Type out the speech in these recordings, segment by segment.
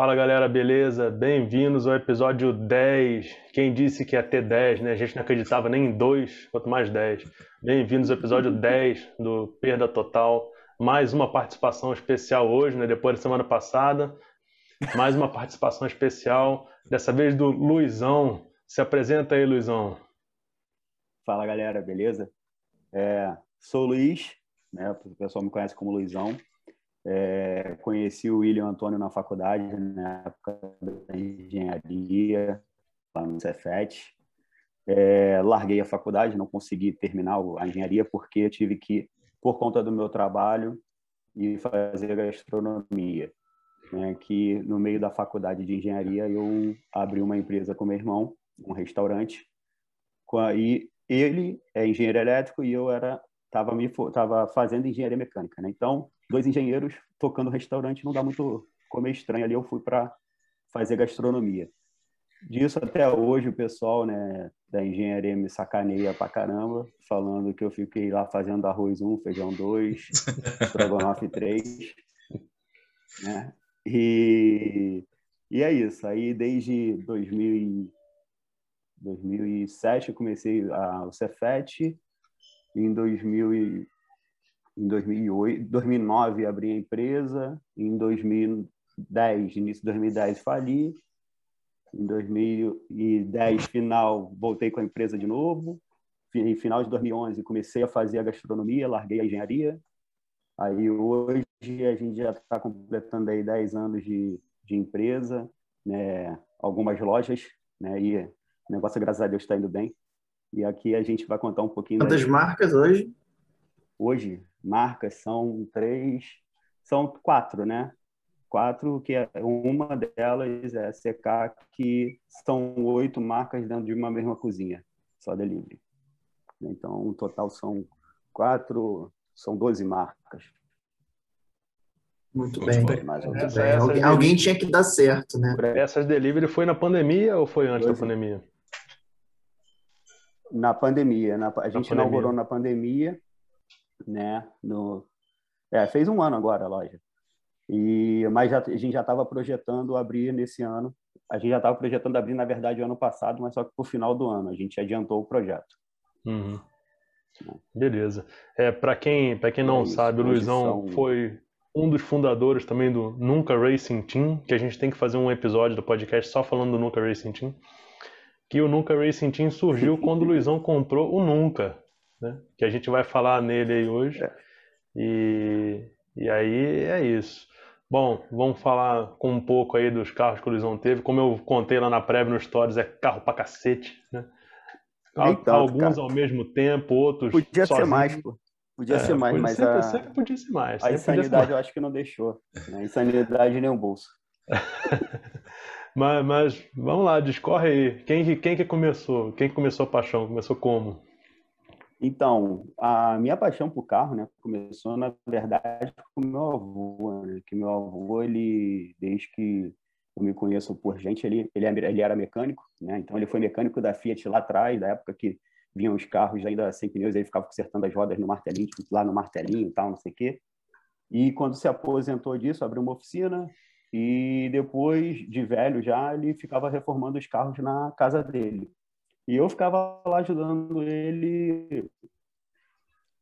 Fala galera, beleza? Bem-vindos ao episódio 10. Quem disse que ia ter 10, né? A gente não acreditava nem em 2, quanto mais 10. Bem-vindos ao episódio 10 do Perda Total. Mais uma participação especial hoje, né? Depois da semana passada. Mais uma participação especial, dessa vez do Luizão. Se apresenta aí, Luizão. Fala galera, beleza? É, sou o Luiz, né? O pessoal me conhece como Luizão. É, conheci o William Antônio na faculdade, na época da engenharia, lá no Cefet. É, larguei a faculdade, não consegui terminar a engenharia porque tive que, por conta do meu trabalho, ir fazer gastronomia. Né, que no meio da faculdade de engenharia eu abri uma empresa com meu irmão, um restaurante, e ele é engenheiro elétrico e eu era estava me tava fazendo engenharia mecânica, né? Então dois engenheiros tocando restaurante não dá muito comer estranho ali. Eu fui para fazer gastronomia. Disso até hoje o pessoal, né, da engenharia me sacaneia pra caramba, falando que eu fiquei lá fazendo arroz 1, feijão 2, estrogonofe 3, né? E, e é isso. Aí desde 2000 2007 eu comecei a, o Cefet, em 2000 em 2008, 2009 abri a empresa, em 2010, início de 2010 fali, em 2010 final voltei com a empresa de novo, em final de 2011 comecei a fazer a gastronomia, larguei a engenharia, aí hoje a gente já está completando aí 10 anos de, de empresa, né, algumas lojas, né, e o negócio graças a Deus está indo bem, e aqui a gente vai contar um pouquinho. Quantas marcas hoje? Hoje, marcas são três, são quatro, né? Quatro, que é, uma delas é a CK, que são oito marcas dentro de uma mesma cozinha, só delivery. Então, o total são quatro, são doze marcas. Muito bem. Muito bem. Alguém, alguém, tinha que dar certo, né? Essas delivery foi na pandemia ou foi antes da pandemia? Na pandemia. Na, a gente na inaugurou na pandemia né? No, é, fez um ano agora a loja. E, mas já, a gente já estava projetando abrir nesse ano. A gente já estava projetando abrir, na verdade, o ano passado, mas só que para o final do ano. A gente adiantou o projeto. Uhum. Beleza. É, para quem, quem não é sabe, o Luizão são... foi um dos fundadores também do Nunca Racing Team, que a gente tem que fazer um episódio do podcast só falando do Nunca Racing Team. Que o Nunca Racing Team surgiu quando o Luizão comprou o Nunca né? Que a gente vai falar nele aí hoje. É. E, e aí é isso. Bom, vamos falar com um pouco aí dos carros que o Luizão teve. Como eu contei lá na prévia no Stories, é carro pra cacete, né? Tanto, Alguns cara. ao mesmo tempo, outros Podia sozinho. ser mais, pô. Podia é, ser mais, mas sempre, a... sempre podia ser mais. A insanidade eu acho que não deixou. Né? Insanidade nem o bolso. mas, mas, vamos lá, discorre aí. Quem, quem que começou? Quem começou a paixão? Começou como? Então, a minha paixão por carro, né, começou na verdade com meu avô, né, que meu avô ele desde que eu me conheço por gente, ele ele, é, ele era mecânico, né? Então ele foi mecânico da Fiat lá atrás, da época que vinham os carros ainda sem pneus, ele ficava consertando as rodas no martelinho, tipo, lá no martelinho e tal, não sei o quê. E quando se aposentou disso, abriu uma oficina e depois de velho já ele ficava reformando os carros na casa dele. E eu ficava lá ajudando ele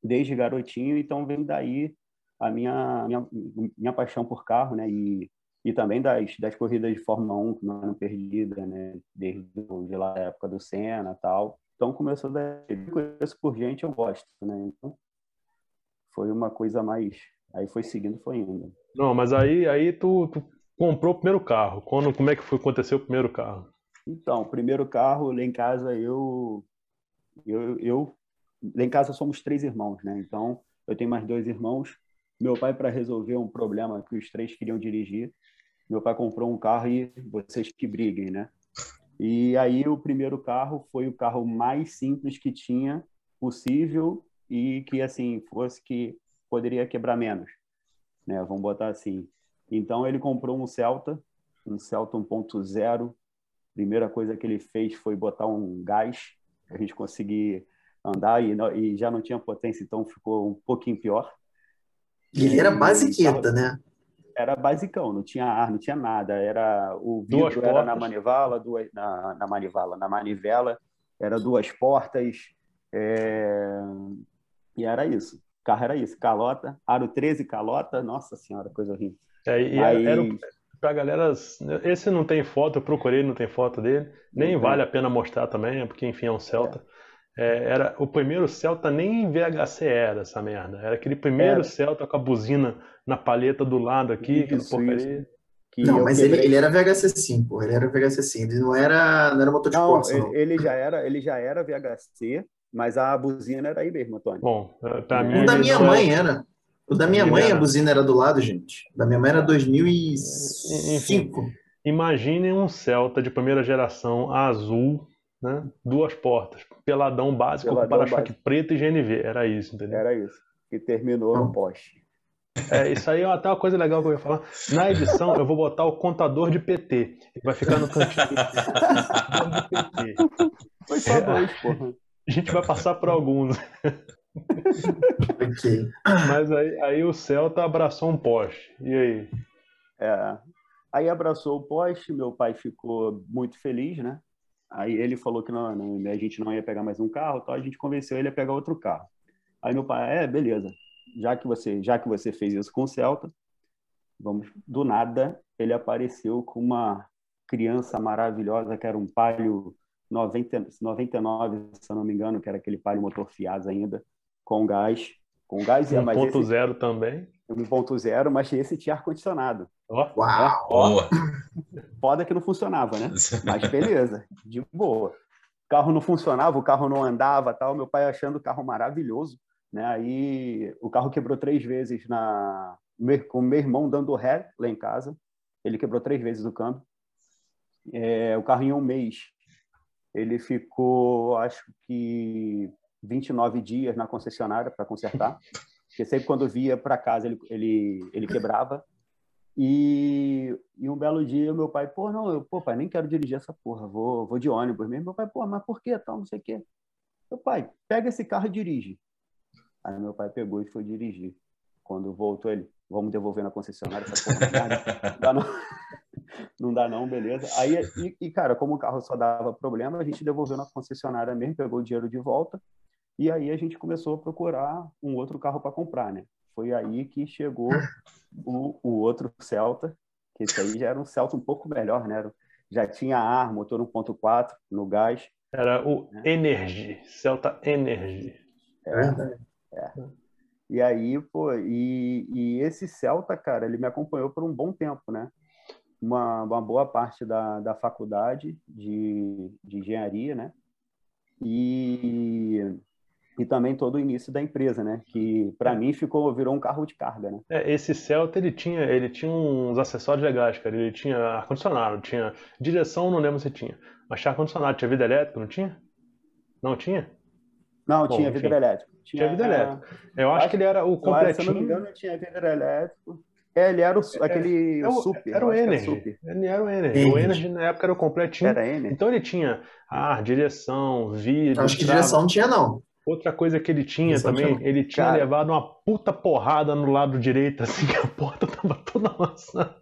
desde garotinho, então vem daí a minha, minha, minha paixão por carro, né? E, e também das, das corridas de Fórmula 1 que não eram perdidas, né? Desde de lá a época do Senna tal. Então começou daí. Conheço por gente, eu gosto, né? Então foi uma coisa mais. Aí foi seguindo, foi indo. Não, mas aí, aí tu, tu comprou o primeiro carro. Quando, como é que foi acontecer o primeiro carro? Então, primeiro carro, lá em casa, eu, eu, eu, lá em casa somos três irmãos, né? Então, eu tenho mais dois irmãos. Meu pai, para resolver um problema que os três queriam dirigir, meu pai comprou um carro e vocês que briguem, né? E aí o primeiro carro foi o carro mais simples que tinha possível e que assim fosse que poderia quebrar menos, né? Vamos botar assim. Então ele comprou um Celta, um Celta 1.0 primeira coisa que ele fez foi botar um gás para a gente conseguir andar e, não, e, já não tinha potência, então ficou um pouquinho pior. E ele era basiqueta, né? era basicão, não tinha ar, não tinha nada. Era o vidro era na manivala, duas, na, na manivala, na manivela, era duas portas, é... e era isso. O carro era isso, calota, aro 13 calota, nossa senhora, coisa horrível. É, e Aí... era, pra galera, esse não tem foto, eu procurei, não tem foto dele, nem uhum. vale a pena mostrar também, porque enfim é um Celta. É. É, era o primeiro Celta nem em VHC era essa merda. Era aquele primeiro era. Celta com a buzina na palheta do lado aqui, isso, porcaria. não, mas ele, ele era VHC sim, porra. Ele era VHC sim. Ele não era, não era motor de não, força, ele, não. Ele já era, ele já era VHC, mas a buzina era aí mesmo, Antônio. Bom, é, pra mim. O da minha mãe era. O da minha mãe, a buzina era do lado, gente. O da minha mãe era 2005. Enfim, imaginem um Celta de primeira geração azul né? Duas portas, peladão básico peladão com para-choque preto e GNV, era isso, entendeu? Era isso, e terminou no poste. É, isso aí é até uma coisa legal que eu ia falar. Na edição, eu vou botar o contador de PT. Ele vai ficar no cantinho. contador de PT. Foi só dois, porra. A gente vai passar por alguns. ok. Mas aí, aí o Celta abraçou um poste. E aí? É. Aí abraçou o poste, meu pai ficou muito feliz, né? Aí ele falou que não, não, a gente não ia pegar mais um carro, então a gente convenceu ele a pegar outro carro. Aí meu pai, é, beleza. Já que você, já que você fez isso com o Celta, vamos do nada ele apareceu com uma criança maravilhosa que era um Palio 90, 99, se eu não me engano, que era aquele Palio motor Fiasa ainda, com gás, com gás 1.0 também. 1.0, mas esse tinha ar-condicionado. Oh. Uau! Boa! Foda que não funcionava, né? Mas beleza, de boa. O carro não funcionava, o carro não andava, tal. Meu pai achando o carro maravilhoso, né? Aí o carro quebrou três vezes na com meu irmão dando ré lá em casa. Ele quebrou três vezes o câmbio. É, o carro em um mês ele ficou, acho que 29 dias na concessionária para consertar. Porque sempre quando via para casa ele, ele, ele quebrava. E, e um belo dia meu pai, pô, não, eu, pô, pai, nem quero dirigir essa porra, vou, vou de ônibus mesmo. Meu pai, pô, mas por que tal, não sei o quê. Meu pai, pega esse carro e dirige. Aí meu pai pegou e foi dirigir. Quando voltou ele, vamos devolver na concessionária essa porra. Não dá não. não dá não, beleza. Aí, e, e, cara, como o carro só dava problema, a gente devolveu na concessionária mesmo, pegou o dinheiro de volta. E aí a gente começou a procurar um outro carro para comprar, né? Foi aí que chegou o, o outro Celta, que esse aí já era um Celta um pouco melhor, né? Já tinha ar, motor 1.4 no gás. Era o né? Energy, Celta Energy. É, é. E aí, pô, e, e esse Celta, cara, ele me acompanhou por um bom tempo, né? Uma, uma boa parte da, da faculdade de, de engenharia, né? E e também todo o início da empresa, né? Que para mim ficou virou um carro de carga, né? É, esse Celta ele tinha ele tinha uns acessórios legais, cara. Ele tinha ar condicionado, tinha direção, não lembro se tinha, mas tinha ar condicionado, tinha vida elétrica, não tinha? Não tinha? Não, Bom, tinha vidro elétrico. Tinha, tinha vidro elétrico. Eu acho, acho, que ele era o completinho. Se eu não me engano, tinha vidro elétrico. É, ele era o, é, aquele é, super. Era o Energy. Era ele era o Energy. Energy. O Energy na época era o completinho. Era Energy. Então ele tinha ar, direção, vidro. Acho que direção não tinha, não. Outra coisa que ele tinha também, ele tinha Cara, levado uma puta porrada no lado direito, assim, que a porta tava toda amassada.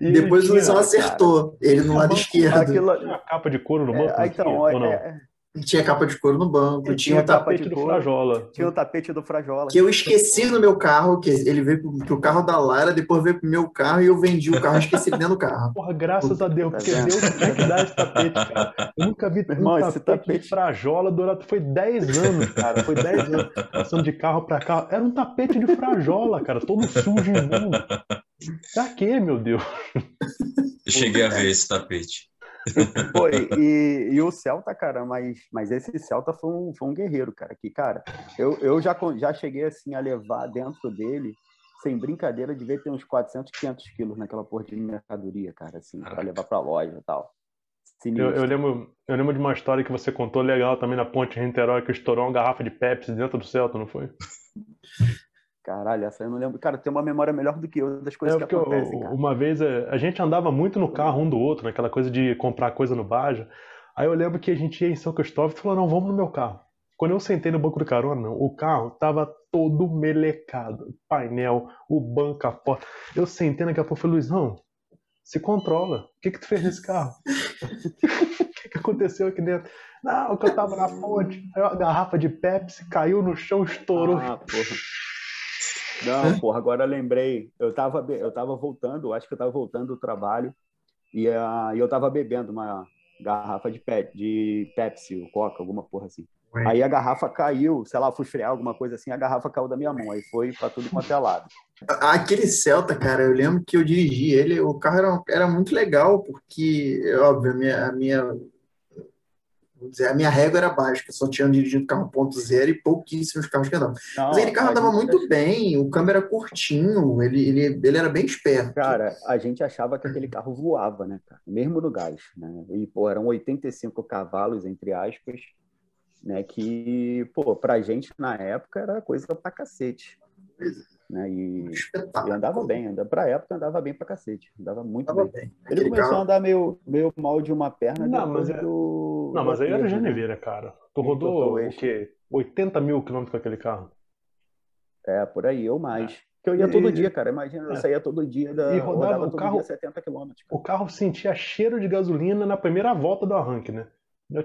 E Depois o Luizão acertou, ele no lado esquerdo. Aquilo... Tinha capa de couro no banco? É, então, é, é, tinha capa de couro no banco, tinha, tinha o tapete do Frajola. Tinha o tapete do Frajola. Que eu esqueci no meu carro, que ele veio pro, pro carro da Lara, depois veio pro meu carro e eu vendi o carro e esqueci dentro do carro. Porra, graças a Deus, porque tá Deus tinha que dar esse tapete, cara. Eu nunca vi Irmão, um tapete, tapete de Frajola durante. Foi 10 anos, cara. Foi 10 anos passando de carro pra carro. Era um tapete de Frajola, cara, todo sujo e imundo. Pra quê, meu Deus? Eu cheguei a ver esse tapete. Foi, e, e, o Celta, cara, mas, mas esse Celta foi um, foi um guerreiro, cara. Que, cara, eu, eu já, já cheguei assim a levar dentro dele, sem brincadeira, devia ter uns 400, 500 quilos naquela porra de mercadoria, cara, assim, para levar pra loja e tal. Eu, eu, lembro, eu lembro de uma história que você contou legal também na ponte de Niterói, que estourou uma garrafa de Pepsi dentro do Celta, não foi? Caralho, essa eu não lembro. Cara, tem uma memória melhor do que eu das coisas é, que acontecem, cara. Uma vez é, a gente andava muito no carro um do outro, naquela coisa de comprar coisa no Baja. Aí eu lembro que a gente ia em São Cristóvão e falou: não, vamos no meu carro. Quando eu sentei no banco do carona, o carro tava todo melecado. Painel, o banco, a porta. Eu sentei naquela porra e falei, Luizão, se controla. O que que tu fez nesse carro? o que que aconteceu aqui dentro? Não, que eu tava na fonte. Aí a garrafa de Pepsi caiu no chão, estourou. Ah, porra. Não, porra, agora eu lembrei. Eu tava, eu tava voltando, acho que eu tava voltando do trabalho e uh, eu tava bebendo uma garrafa de, pet, de Pepsi, ou Coca, alguma porra assim. Ué. Aí a garrafa caiu, sei lá, fui frear alguma coisa assim, a garrafa caiu da minha mão, aí foi para tudo quanto é lado. Aquele Celta, cara, eu lembro que eu dirigi ele, o carro era, era muito legal, porque, óbvio, a minha, a minha vamos dizer, a minha régua era baixa, eu só tinha dirigido carro ponto zero e pouquíssimos carros que andavam. Não, Mas aquele carro andava muito bem, o câmbio era curtinho, ele, ele, ele era bem esperto. Cara, a gente achava que aquele carro voava, né, cara? Mesmo no gás, né? E, pô, eram 85 cavalos, entre aspas, né? Que, pô, pra gente na época era coisa pra cacete. Né? E, e andava bem, andava, pra época andava bem pra cacete, andava muito andava bem. bem. Ele começou carro... a andar meio, meio mal de uma perna não, mas é... do. Não, mas aí era Geneveira, cara. Tu rodou o quê? 80 mil quilômetros com aquele carro? É, por aí, ou mais. É. Que eu ia todo dia, cara. Imagina, eu é. saía todo dia da. E rodava, o carro, 70 quilômetros. O carro sentia cheiro de gasolina na primeira volta do arranque, né?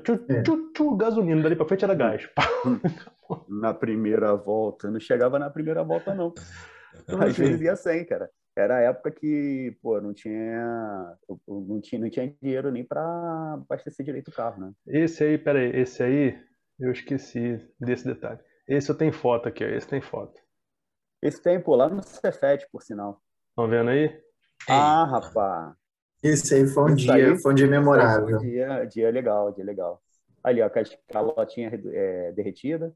Tchu, é. tchu, tchu, gasolina, dali pra frente era gás. na primeira volta. Não chegava na primeira volta, não. Às vezes ia sem, cara. Era a época que, pô, não tinha, não tinha, não tinha dinheiro nem para abastecer direito o carro, né? Esse aí, peraí, esse aí, eu esqueci desse detalhe. Esse eu tenho foto aqui, ó, esse tem foto. Esse tem, pô, lá no Cefet, por sinal. Estão vendo aí? Ah, rapaz. Esse aí foi um dia, aí, foi um dia memorável. Foi um dia, dia legal, dia legal. Ali, ó, com a calotinha é, derretida.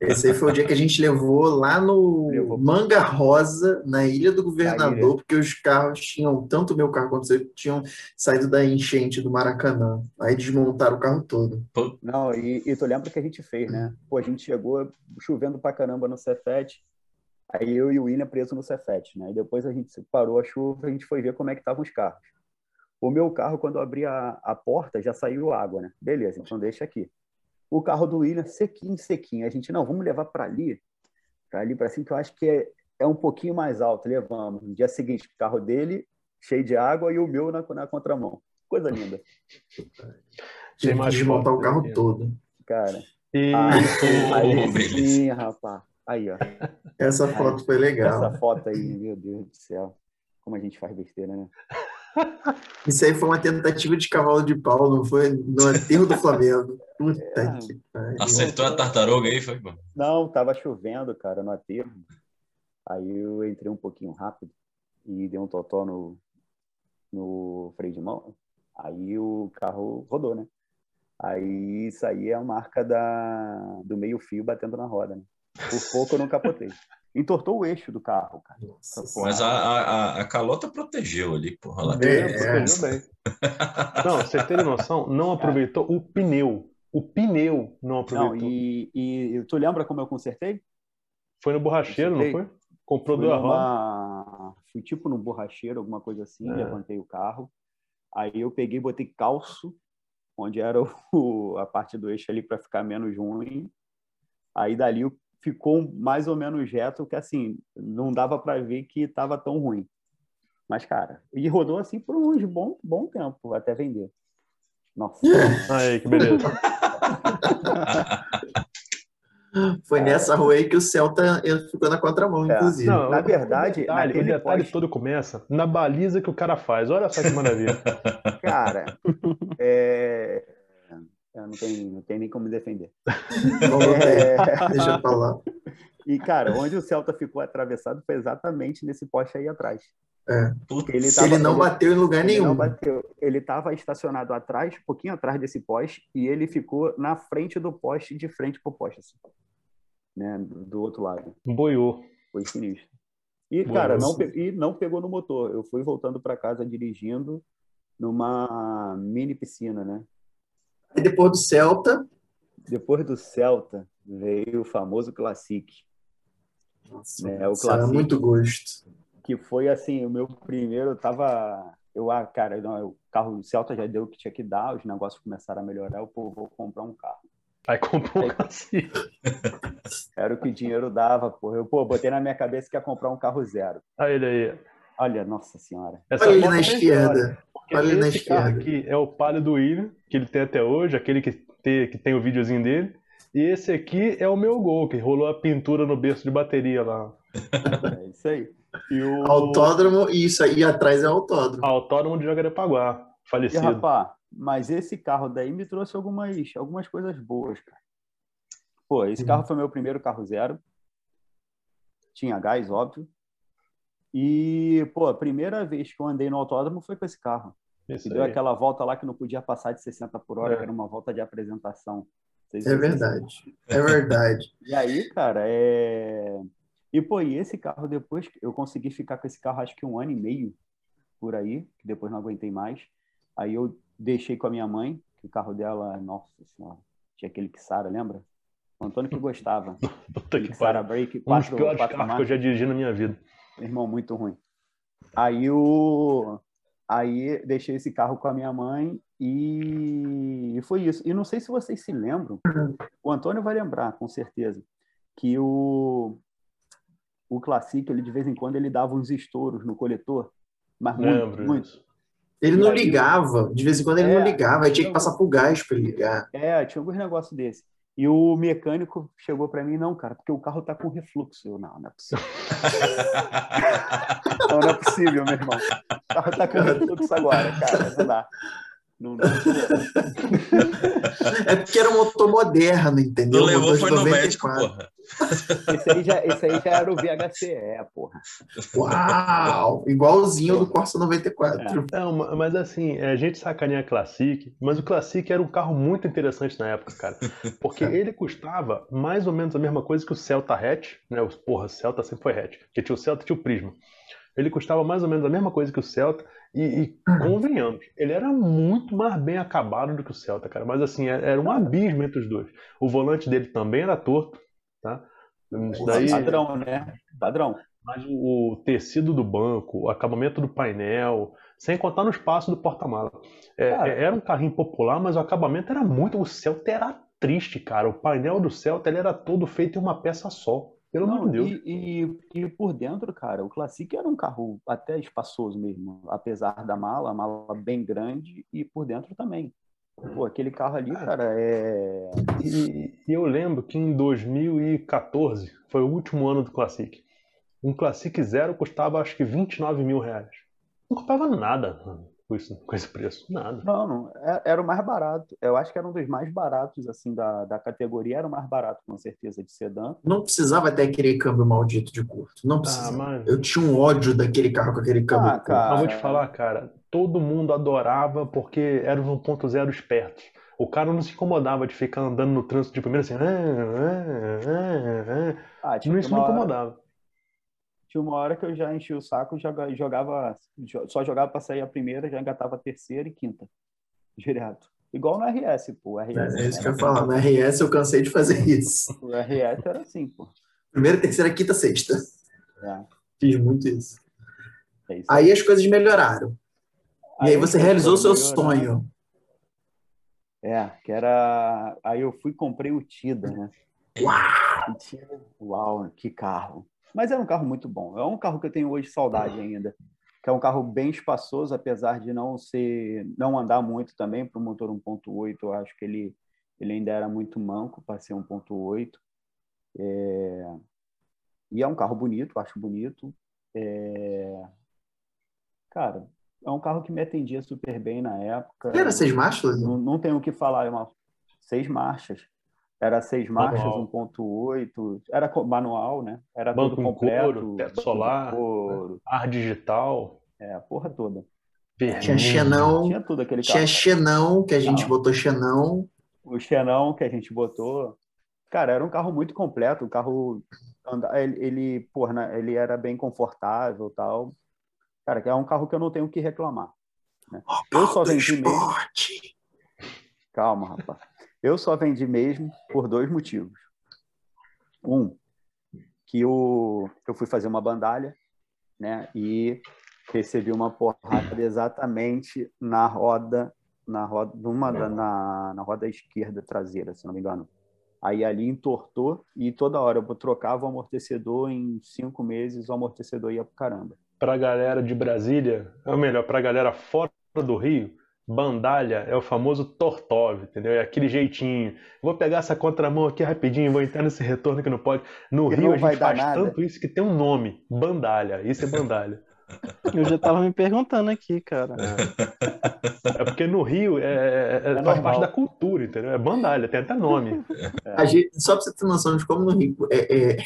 Esse aí foi o dia que a gente levou lá no levou. Manga Rosa, na Ilha do Governador, porque os carros tinham, tanto o meu carro quanto o seu, tinham saído da enchente do Maracanã. Aí desmontaram o carro todo. Não, e, e tu lembra que a gente fez, né? Pô, a gente chegou chovendo pra caramba no Cefete, Aí eu e o William preso no Cefet, né? E depois a gente parou a chuva, a gente foi ver como é que estavam os carros. O meu carro, quando eu abri a, a porta, já saiu água, né? Beleza, então deixa aqui. O carro do William, sequinho, sequinho. A gente, não, vamos levar para ali, para ali, para cima, que eu acho que é, é um pouquinho mais alto. Levamos. No dia seguinte, o carro dele, cheio de água, e o meu na, na contramão. Coisa linda. Tinha que desmontar o carro todo. Cara. E... Aí, aí, sim, rapaz. Aí, ó. Essa foto foi legal. Essa foto aí, meu Deus do céu. Como a gente faz besteira, né? Isso aí foi uma tentativa de cavalo de pau, não foi? No aterro do Flamengo. Puta é. que pariu. Acertou a tartaruga aí, foi, mano? Não, tava chovendo, cara, no aterro. Aí eu entrei um pouquinho rápido e dei um totó no, no freio de mão. Aí o carro rodou, né? Aí isso aí é a marca da, do meio fio batendo na roda, né? Por pouco eu não capotei. Entortou o eixo do carro, cara. Nossa, Mas a, a, a, calota protegeu ali, porra. Ela é, protegeu bem. não, você tem noção? Não aproveitou o pneu. O pneu não aproveitou. Não, e, e tu lembra como eu consertei? Foi no borracheiro, não foi? Comprou duas rodas. Fui tipo no borracheiro, alguma coisa assim, é. levantei o carro. Aí eu peguei, botei calço, onde era o, a parte do eixo ali para ficar menos ruim. Aí dali eu ficou mais ou menos reto, que assim, não dava para ver que estava tão ruim. Mas, cara, e rodou assim por uns bom, bom tempo, até vender. Nossa. Aí, que beleza. Foi nessa rua aí que o Celta ficou na contramão, é. inclusive. Não, na verdade, o detalhe, o detalhe todo começa na baliza que o cara faz. Olha só que maravilha. Cara, é, não tem, não tem nem como me defender. é... Deixa eu falar. E, cara, onde o Celta ficou atravessado foi exatamente nesse poste aí atrás. É. Ele, tava, ele não bateu em lugar ele nenhum. Não bateu. Ele estava estacionado atrás, um pouquinho atrás desse poste, e ele ficou na frente do poste, de frente pro poste, assim, né, do outro lado. Boiou. Foi sinistro. E, Boiou. cara, não, e não pegou no motor. Eu fui voltando para casa dirigindo numa mini piscina, né? E depois do Celta. Depois do Celta veio o famoso Classic. Nossa, né? o Classic, muito gosto. Que foi assim, o meu primeiro, eu tava. Eu, ah, cara, não, o carro do Celta já deu o que tinha que dar, os negócios começaram a melhorar, eu pô, vou comprar um carro. Aí comprou um classique. Era o que o dinheiro dava, pô. Eu, pô, botei na minha cabeça que ia comprar um carro zero. Aí. Olha, nossa senhora. Essa Olha ele na esquerda. Olha ele na esquerda. aqui é o palio do William, que ele tem até hoje, aquele que tem, que tem o videozinho dele. E esse aqui é o meu gol, que rolou a pintura no berço de bateria lá. É isso aí. E o... Autódromo, isso aí atrás é autódromo. Autódromo de Jacarepaguá, falecido. E, rapaz, mas esse carro daí me trouxe algumas, algumas coisas boas, cara. Pô, esse uhum. carro foi meu primeiro carro zero. Tinha gás, óbvio. E, pô, a primeira vez que eu andei no autódromo foi com esse carro. Isso deu aquela volta lá que não podia passar de 60 por hora, é. que era uma volta de apresentação. Vocês é verdade. É verdade. e aí, cara, é. E, pô, e esse carro depois, eu consegui ficar com esse carro acho que um ano e meio por aí, que depois não aguentei mais. Aí eu deixei com a minha mãe, que o carro dela, nossa senhora, tinha aquele Kissara, lembra? O Antônio que gostava. Puta que Kissara Break, quatro, um dos piores quatro carros que eu já dirigi na minha vida. Meu irmão, muito ruim. Aí o aí deixei esse carro com a minha mãe e... e foi isso. E não sei se vocês se lembram, o Antônio vai lembrar, com certeza, que o o Classic, ele de vez em quando ele dava uns estouros no coletor, mas muito, Lembro muito. Isso. Ele não ligava, de vez em quando ele é, não ligava, aí tinha que passar por gás para ligar. É, tinha alguns negócios desse. E o mecânico chegou para mim, não, cara, porque o carro tá com refluxo. Eu, não, não é possível. não, não é possível, meu irmão. O carro tá com refluxo agora, cara, não dá. Não, não. é porque era um motor moderno, entendeu? Não levou foi no médico, porra. Esse aí, já, esse aí já era o VHCE, porra. Uau! Igualzinho do Corsa 94. É. Não, mas assim, a gente sacaneia Classic, mas o Classic era um carro muito interessante na época, cara. Porque ele custava mais ou menos a mesma coisa que o Celta Hatch, né? Porra, o Celta sempre foi hatch. Porque tinha o Celta e tinha o Prisma. Ele custava mais ou menos a mesma coisa que o Celta e, e convenhamos, ele era muito mais bem acabado do que o Celta, cara. Mas assim, é, era um abismo entre os dois. O volante dele também era torto, tá? daí... Padrão, né? Padrão. Mas o tecido do banco, o acabamento do painel, sem contar no espaço do porta-mala. É, é, era um carrinho popular, mas o acabamento era muito. O Celta era triste, cara. O painel do Celta ele era todo feito em uma peça só. Pelo amor de Deus. E, e, e, por dentro, cara, o Classic era um carro até espaçoso mesmo, apesar da mala, a mala bem grande, e por dentro também. Pô, aquele carro ali, cara, é. E, e eu lembro que em 2014 foi o último ano do Classic. Um Classic Zero custava acho que 29 mil reais. Não custava nada com, isso, com esse preço. Nada. Não, não. É, era o mais barato. Eu acho que era um dos mais baratos, assim, da, da categoria. Era o mais barato, com certeza, de sedã. Não precisava ter aquele câmbio maldito de curto. Não precisava. Ah, mas... Eu tinha um ódio daquele carro com aquele câmbio ah, cara... Mas vou te falar, cara. Todo mundo adorava porque era um 1.0 espertos. O cara não se incomodava de ficar andando no trânsito de primeira assim. Ah, ah, ah, ah. ah não, isso não incomodava tinha uma hora que eu já enchi o saco, jogava, jogava só jogava para sair a primeira, já engatava a terceira e quinta, direto. Igual no RS, pô. RS é, é isso que eu ia falar. No RS eu cansei de fazer isso. O RS era assim, pô. Primeira, terceira, quinta, sexta. É. Fiz muito isso. É isso aí. as coisas melhoraram. Aí e aí você realizou o seu sonho. É, que era. Aí eu fui e comprei o Tida, né? Uau! Uau, que carro. Mas era um carro muito bom. É um carro que eu tenho hoje saudade ainda. Que é um carro bem espaçoso, apesar de não ser, não andar muito também para o motor 1.8. Eu acho que ele, ele ainda era muito manco para ser 1.8. É... E é um carro bonito, acho bonito. É... Cara, é um carro que me atendia super bem na época. Era seis marchas? Não, não tenho o que falar, é uma seis marchas. Era seis marchas, 1.8, era manual, né? Era Banco tudo completo. Couro, teto solar, couro. ar digital. É, a porra toda. Tinha Xenão. Tinha tudo aquele carro. Tinha Xenão, que a gente Não. botou Xenão. O Xenão que a gente botou. Cara, era um carro muito completo. O carro, ele, ele, porra, ele era bem confortável tal. Cara, é um carro que eu não tenho o que reclamar. Né? Eu só vendi mesmo. Calma, rapaz. Eu só vendi mesmo por dois motivos. Um, que eu, eu fui fazer uma bandalha, né? E recebi uma porrada exatamente na roda na roda, numa, na, na roda esquerda traseira, se não me engano. Aí ali entortou e toda hora eu trocava o amortecedor em cinco meses, o amortecedor ia pro caramba. Pra galera de Brasília, ou melhor, pra galera fora do Rio, bandalha é o famoso Tortov, entendeu? É aquele jeitinho. Vou pegar essa contramão aqui rapidinho, vou entrar nesse retorno que não pode. No Rio a gente faz nada. tanto isso que tem um nome, bandalha. Isso é bandalha. Eu já tava me perguntando aqui, cara. É, é porque no Rio é, é, é, é faz parte da cultura, entendeu? É bandalha, tem até nome. Gente, só pra você ter noção de como no Rio é,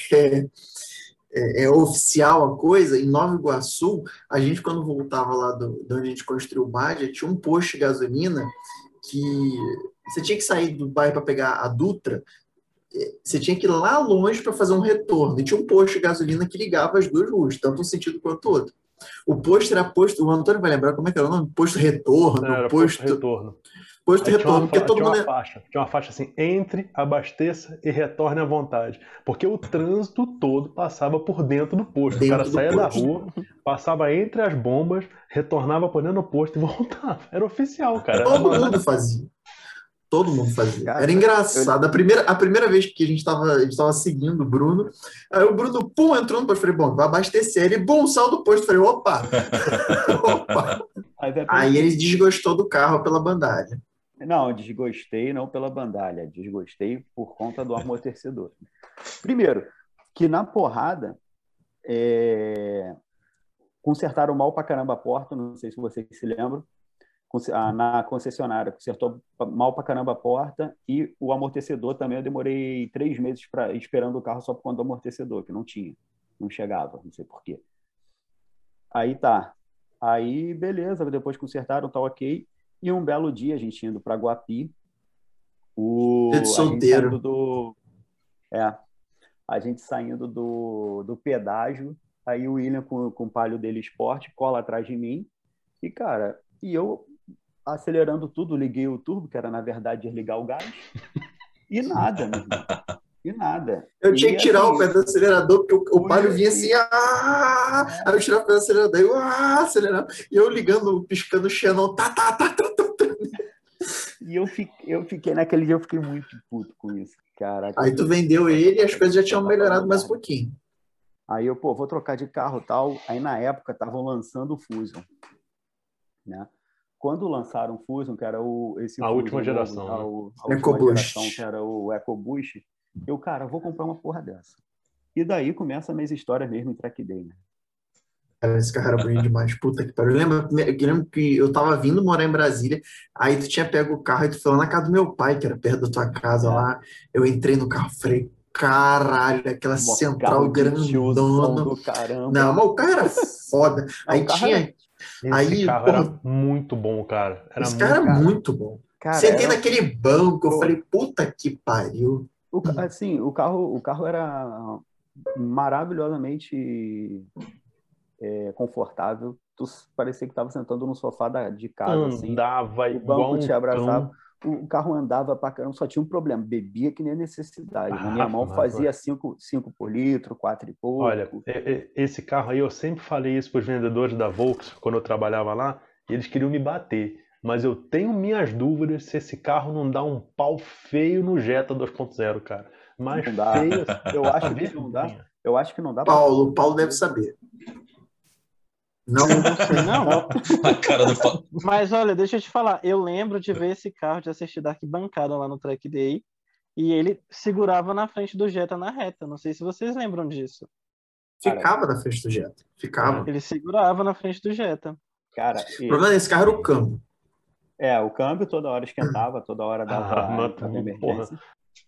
é, é, oficial a coisa, em Nova Iguaçu, a gente, quando voltava lá do, de onde a gente construiu o Badia, tinha um posto de gasolina que você tinha que sair do bairro para pegar a Dutra, você tinha que ir lá longe para fazer um retorno. E tinha um posto de gasolina que ligava as duas ruas, tanto um sentido quanto o outro. O posto era posto, o Antônio vai lembrar como é que era o nome? Posto retorno, Não, posto, posto retorno. Posto Aí retorno, porque todo tinha mundo uma faixa, tinha uma faixa assim, entre, abasteça e retorne à vontade, porque o trânsito todo passava por dentro do posto. Dentro o cara saía da rua, passava entre as bombas, retornava por dentro do posto e voltava. Era oficial, cara. Todo mundo fazia. Todo mundo fazia. Cara, Era engraçado. Eu... A, primeira, a primeira vez que a gente estava seguindo o Bruno, aí o Bruno, pum, entrou no posto. Falei, bom, vai abastecer. Ele, bom, saiu do posto. Falei, opa! opa. Aí, aí ele desgostou do carro pela bandalha. Não, desgostei não pela bandalha, desgostei por conta do amortecedor. Primeiro, que na porrada é... consertaram mal pra caramba a porta, não sei se vocês se lembram na concessionária, consertou mal para caramba a porta e o amortecedor também eu demorei três meses para esperando o carro só por conta do amortecedor, que não tinha, não chegava, não sei porquê. Aí tá. Aí, beleza, depois consertaram, tá ok. E um belo dia, a gente indo para Guapi, o. de solteiro. Do, é. A gente saindo do, do pedágio, aí o William com, com o palho dele esporte cola atrás de mim. E, cara, e eu acelerando tudo, liguei o turbo, que era na verdade desligar o gás, e nada, meu irmão. E nada. Eu tinha que tirar assim, o pé do acelerador, porque o, o palio vinha assim, ah! aí eu tirava o pé do acelerador, eu, ah, acelerando, e eu ligando, piscando o Xenon, tá, tá, tá, tá, tá, tá. E eu fiquei, eu fiquei, naquele dia eu fiquei muito puto com isso, cara. Aí tu vendeu ele e as coisas já tinham melhorado mais um pouquinho. Aí eu, pô, vou trocar de carro tal. Aí na época estavam lançando o Fusion, né? quando lançaram o Fusion, que era o esse a Fusion, última geração, a, né? a última geração, que era o EcoBoost, eu, cara, vou comprar uma porra dessa. E daí começa a minha história mesmo em track day, né? Cara, esse carro era bonito demais. Puta que pariu. Eu lembro, eu lembro que eu tava vindo morar em Brasília, aí tu tinha pego o carro e tu foi lá na casa do meu pai, que era perto da tua casa é. lá. Eu entrei no carro, falei, caralho, aquela central grandona. Do caramba. Não, mas o carro era foda. aí tinha, era... Esse aí, carro porra, era muito bom, cara. Era esse cara era muito bom. Cara, Sentei era... naquele banco, eu falei, puta que pariu. O, assim, o carro, o carro era maravilhosamente é, confortável. Tu parecia que estava sentando no sofá da, de casa. Assim. Andava assim. igual o banco te abraçava o carro andava para caramba, só tinha um problema, bebia que nem necessidade. Ah, minha mão fazia 5 por litro, 4 e pouco. Olha, esse carro aí, eu sempre falei isso para os vendedores da Volks, quando eu trabalhava lá, e eles queriam me bater. Mas eu tenho minhas dúvidas se esse carro não dá um pau feio no Jetta 2.0, cara. Mas não dá. feio. Eu acho que não dá. Eu acho que não dá. Paulo, Paulo deve saber. Não, não sei, não. A cara do Mas olha, deixa eu te falar. Eu lembro de ver esse carro, de assistir Dark bancada lá no Track Day. E ele segurava na frente do Jetta na reta. Não sei se vocês lembram disso. Ficava na frente do Jetta. Ficava. Ele segurava na frente do Jetta. Cara, o problema desse carro era o câmbio. É, o câmbio toda hora esquentava, toda hora dava ah, emergência.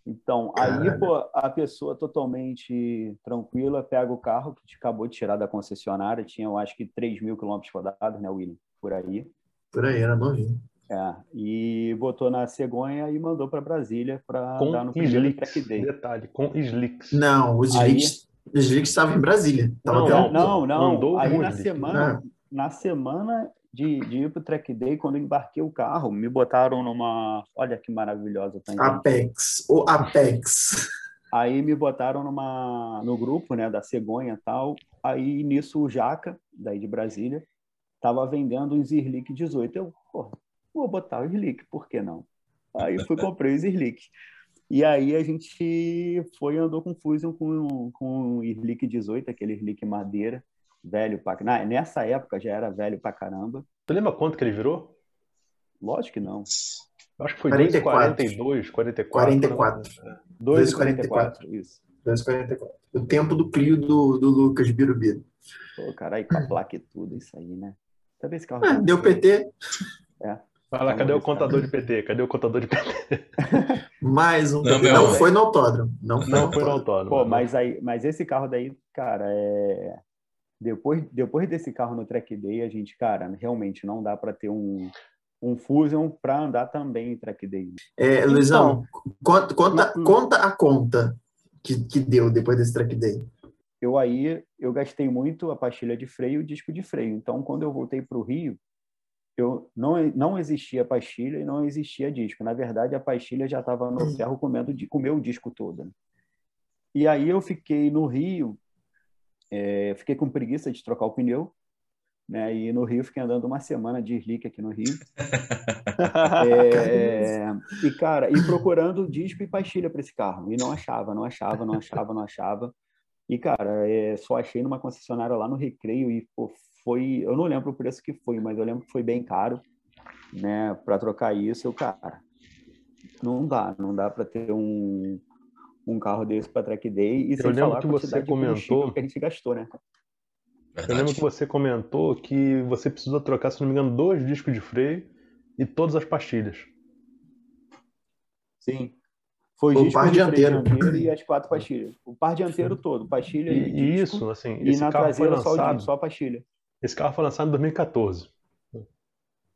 Então, aí, pô, a pessoa totalmente tranquila pega o carro que acabou de tirar da concessionária, tinha, eu acho que 3 mil quilômetros rodados, né, William? Por aí. Por aí, era novinho. É, e botou na cegonha e mandou para Brasília para dar no primeiro slicks, track day. Detalhe, com slicks. Não, os slicks, aí... os slicks estavam em Brasília. Tava não, não, não, não. Aí na semana, na semana de, de ir para o track day, quando embarquei o carro, me botaram numa. Olha que maravilhosa tangente. Apex, o Apex. Aí me botaram numa, no grupo né, da cegonha e tal. Aí nisso o Jaca, daí de Brasília, tava vendendo um Zirlic 18. Eu, pô, vou botar o Slick, por que não? Aí fui comprei os Slick. E aí a gente foi andou com Fusion com, com o Slick 18, aquele Slick madeira, velho pra... Nessa época já era velho pra caramba. Tu lembra quanto que ele virou? Lógico que não. Acho que foi 2,42, 44. 44. 2,44, isso. 2,44. O tempo do Clio do, do Lucas Birubiru. Pô, caralho, com a placa e tudo, isso aí, né? Sabe esse carro? Ah, deu PT. É. Fala, cadê o contador de PT? Cadê o contador de PT? Mais um. Não, PT. não foi no autódromo. Não foi, não no, foi no autódromo. Pô, mas, aí, mas esse carro daí, cara, é. Depois, depois desse carro no Track Day, a gente, cara, realmente não dá para ter um, um Fusion para andar também em Track Day. É, Luizão, então, conta, conta, conta a conta que, que deu depois desse Track Day. Eu aí, eu gastei muito a pastilha de freio e o disco de freio. Então, quando eu voltei para o Rio, eu não, não existia pastilha e não existia disco. Na verdade, a pastilha já estava no hum. ferro comendo, comeu o disco todo. Né? E aí eu fiquei no Rio, é, fiquei com preguiça de trocar o pneu, né? E no Rio fiquei andando uma semana de slick aqui no Rio. é, e cara, e procurando disco e pastilha para esse carro e não achava, não achava, não achava, não achava. E cara, é, só achei numa concessionária lá no Recreio e pô, foi, eu não lembro o preço que foi, mas eu lembro que foi bem caro, né, para trocar isso, eu, cara, não dá, não dá para ter um, um carro desse para track day e eu sem falar que você comentou que a gente gastou, né? Verdade. Eu lembro que você comentou que você precisa trocar, se não me engano, dois discos de freio e todas as pastilhas. Sim. Foi o par dianteiro. dianteiro e as quatro pastilhas. O par dianteiro todo, pastilha e, e disco, isso, assim, e na traseira lançado... só, só a pastilha. Esse carro foi lançado em 2014.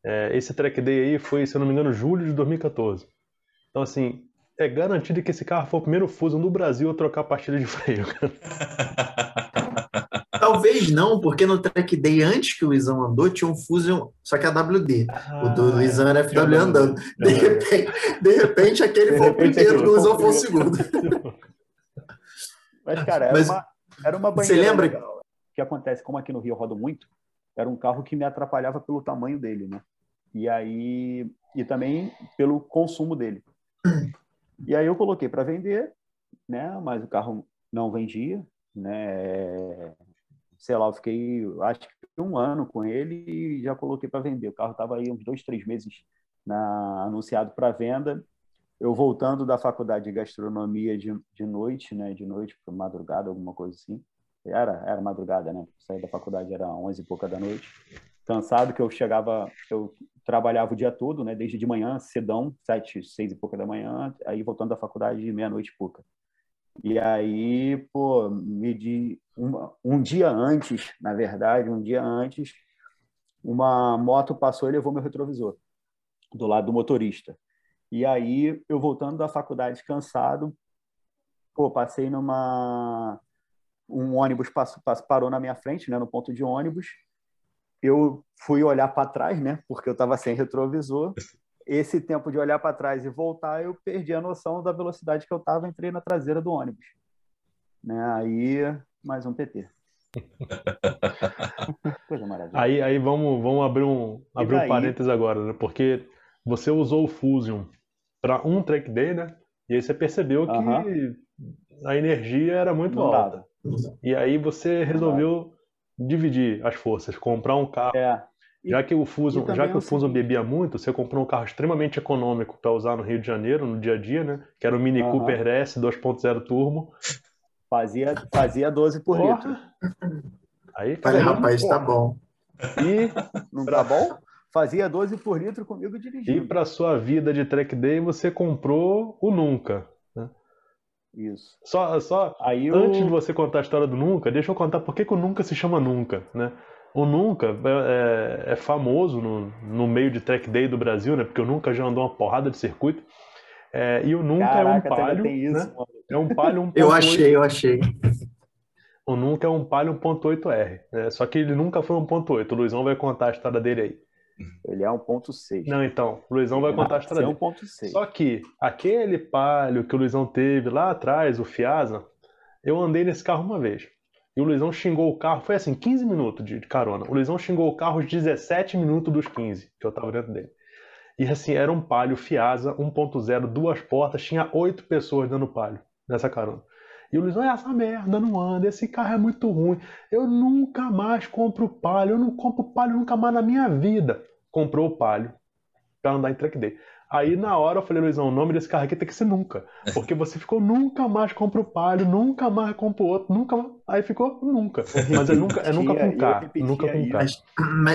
É, esse track day aí foi, se eu não me engano, julho de 2014. Então, assim, é garantido que esse carro foi o primeiro Fusion no Brasil a trocar a pastilha de freio. Talvez não, porque no track day antes que o Luizão andou, tinha um Fusion, só que a WD. Ah, o do Luizão era FW é andando. De repente, de repente aquele de foi repente, o primeiro, o Luizão foi o segundo. Mas, cara, era, Mas, uma, era uma banheira. Você lembra? Legal que acontece, como aqui no Rio eu rodo muito, era um carro que me atrapalhava pelo tamanho dele, né? E aí e também pelo consumo dele. E aí eu coloquei para vender, né? Mas o carro não vendia, né? Sei lá, eu fiquei acho que um ano com ele e já coloquei para vender. O carro estava aí uns dois, três meses na, anunciado para venda. Eu voltando da faculdade de gastronomia de, de noite, né? De noite para madrugada, alguma coisa assim era, era madrugada, né? Saí da faculdade era 11 e pouca da noite. Cansado que eu chegava, eu trabalhava o dia todo, né? Desde de manhã, cedão, sete, seis e pouca da manhã, aí voltando da faculdade meia-noite e pouca. E aí, pô, me de um, um dia antes, na verdade, um dia antes, uma moto passou e levou meu retrovisor do lado do motorista. E aí, eu voltando da faculdade cansado, pô, passei numa um ônibus passou, parou na minha frente, né, no ponto de ônibus. Eu fui olhar para trás, né, porque eu estava sem retrovisor. Esse tempo de olhar para trás e voltar, eu perdi a noção da velocidade que eu estava, entrei na traseira do ônibus. Né, aí, mais um PT. Coisa maravilhosa. Aí, aí vamos, vamos abrir um, abrir um parênteses agora, né? Porque você usou o Fusion para um track day, né? E aí você percebeu uh -huh. que a energia era muito Não alta. Dava. E aí você resolveu dividir as forças, comprar um carro. É. Já que o Fuso, já que o Fuso bebia muito, você comprou um carro extremamente econômico para usar no Rio de Janeiro, no dia a dia, né? Que era o Mini uhum. Cooper S 2.0 turbo. Fazia, fazia 12 por Porra. litro. Aí, Falei, rapaz, tá bom. E não tá bom? Fazia 12 por litro comigo dirigindo. E para sua vida de track day, você comprou o Nunca. Isso. Só, só Aí antes de você contar a história do Nunca, deixa eu contar por que, que o Nunca se chama Nunca, né? O Nunca é, é, é, famoso no, no meio de track day do Brasil, né? Porque o Nunca já andou uma porrada de circuito. É, e o Nunca Caraca, é um palio, né? É um palio 1.8. eu achei, eu achei. O Nunca é um palio 1.8R, né? Só que ele nunca foi 1.8. O Luizão vai contar a história dele aí. Ele é 1.6. Não, então, o Luizão vai contar a história dele. 1.6. Só que aquele palio que o Luizão teve lá atrás, o Fiasa, eu andei nesse carro uma vez. E o Luizão xingou o carro, foi assim, 15 minutos de carona. O Luizão xingou o carro os 17 minutos dos 15 que eu tava dentro dele. E assim, era um palio Fiasa 1.0, duas portas, tinha oito pessoas dando palio nessa carona. E o Luizão, essa merda não anda, esse carro é muito ruim. Eu nunca mais compro palio, eu não compro palio nunca mais na minha vida. Comprou o palio para andar em track day. Aí na hora eu falei, Luizão, o nome desse carro aqui tem que ser nunca. Porque você ficou nunca mais compra o palio, nunca mais compra o outro, nunca mais. Aí ficou nunca. Mas é nunca, é nunca com K. Nunca com K.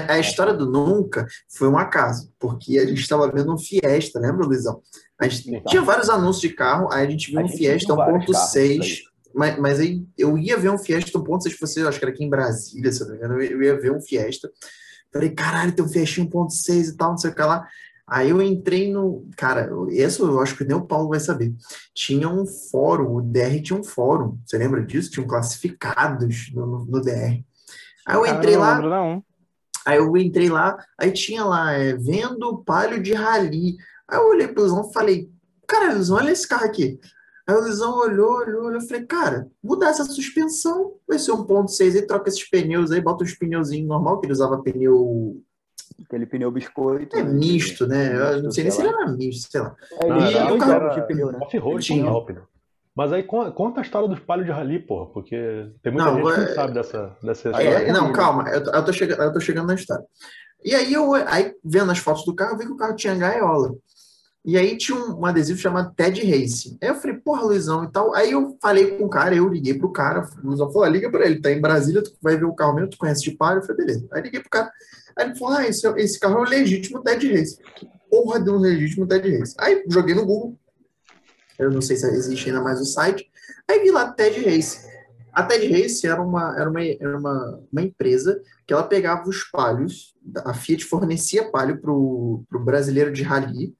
A, a história do nunca foi um acaso, porque a gente estava vendo um Fiesta, lembra, Luizão? A gente tinha vários anúncios de carro, aí a gente viu um Fiesta 1.6. Mas, mas aí eu ia ver um Fiesta 1.6, você, acho que era aqui em Brasília, se eu não me engano, eu ia ver um Fiesta. Falei, caralho, tem um Fiesta 1.6 e tal, não sei o que lá. Aí eu entrei no. Cara, isso eu acho que nem o Paulo vai saber. Tinha um fórum, o DR tinha um fórum. Você lembra disso? Tinham classificados no, no, DR. Aí eu entrei lá. Lembro, não. Aí eu entrei lá, aí tinha lá, é, vendo palio de rally. Aí eu olhei pro Luizão e falei, cara, Luizão, olha esse carro aqui. Aí o Luizão olhou, olhou, olhou, eu falei, cara, mudar essa suspensão, vai ser 1.6 aí, troca esses pneus aí, bota os pneuzinhos normal, que ele usava pneu Aquele pneu biscoito. É misto, né? Eu não sei nem se ele era misto, sei lá. É, ele ah, tinha carro... de pneu, né? Off-road tinha pneu. Mas aí conta a história dos palhos de rally, porra, porque tem muita não, gente que não é- sabe dessa, dessa história. É, não, calma, eu, eu, tô chegando, eu tô chegando na história. E aí, eu, aí, vendo as fotos do carro, eu vi que o carro tinha gaiola. E aí tinha um, um, adesivo chamado Ted Race. Aí eu falei, porra, Luizão e tal. Aí eu falei com o cara, eu liguei pro cara, o Luizão falou, liga pra ele, tá em Brasília, tu vai ver o carro mesmo, tu conhece de palio? Eu falei, beleza. Aí liguei pro cara. Aí ele falou, ah, esse, esse carro é um legítimo Ted Race. Porra de um legítimo Ted Race. Aí joguei no Google. Eu não sei se existe ainda mais o site. Aí vi lá Ted Race. A Ted Race era uma, era uma, era uma, uma empresa que ela pegava os palhos, a Fiat fornecia palho para o brasileiro de rally,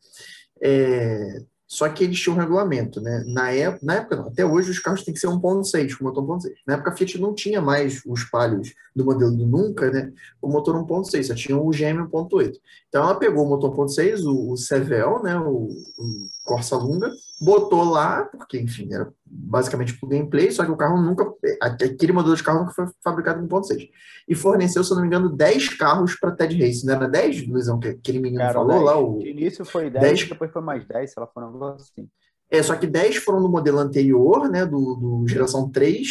é, só que eles tinham um regulamento, né? Na época, na época não, até hoje os carros têm que ser 1.6, com motor 1.6. Na época a Fiat não tinha mais os palhos do modelo do Nunca, né? Com motor 1.6, só tinha o GM 1.8. Então ela pegou o motor 1.6, o, o Sevel, né? O, o Corsa Lunga, botou lá, porque enfim, era basicamente pro gameplay, só que o carro nunca, aquele modelo de carro nunca foi fabricado com 1.6. E forneceu, se eu não me engano, 10 carros para TED Race. Não era 10, Luizão, que aquele menino Cara, falou 10, lá? O... De início foi 10, 10, depois foi mais 10, se ela for um negócio assim. É, só que 10 foram no modelo anterior, né, do, do geração 3,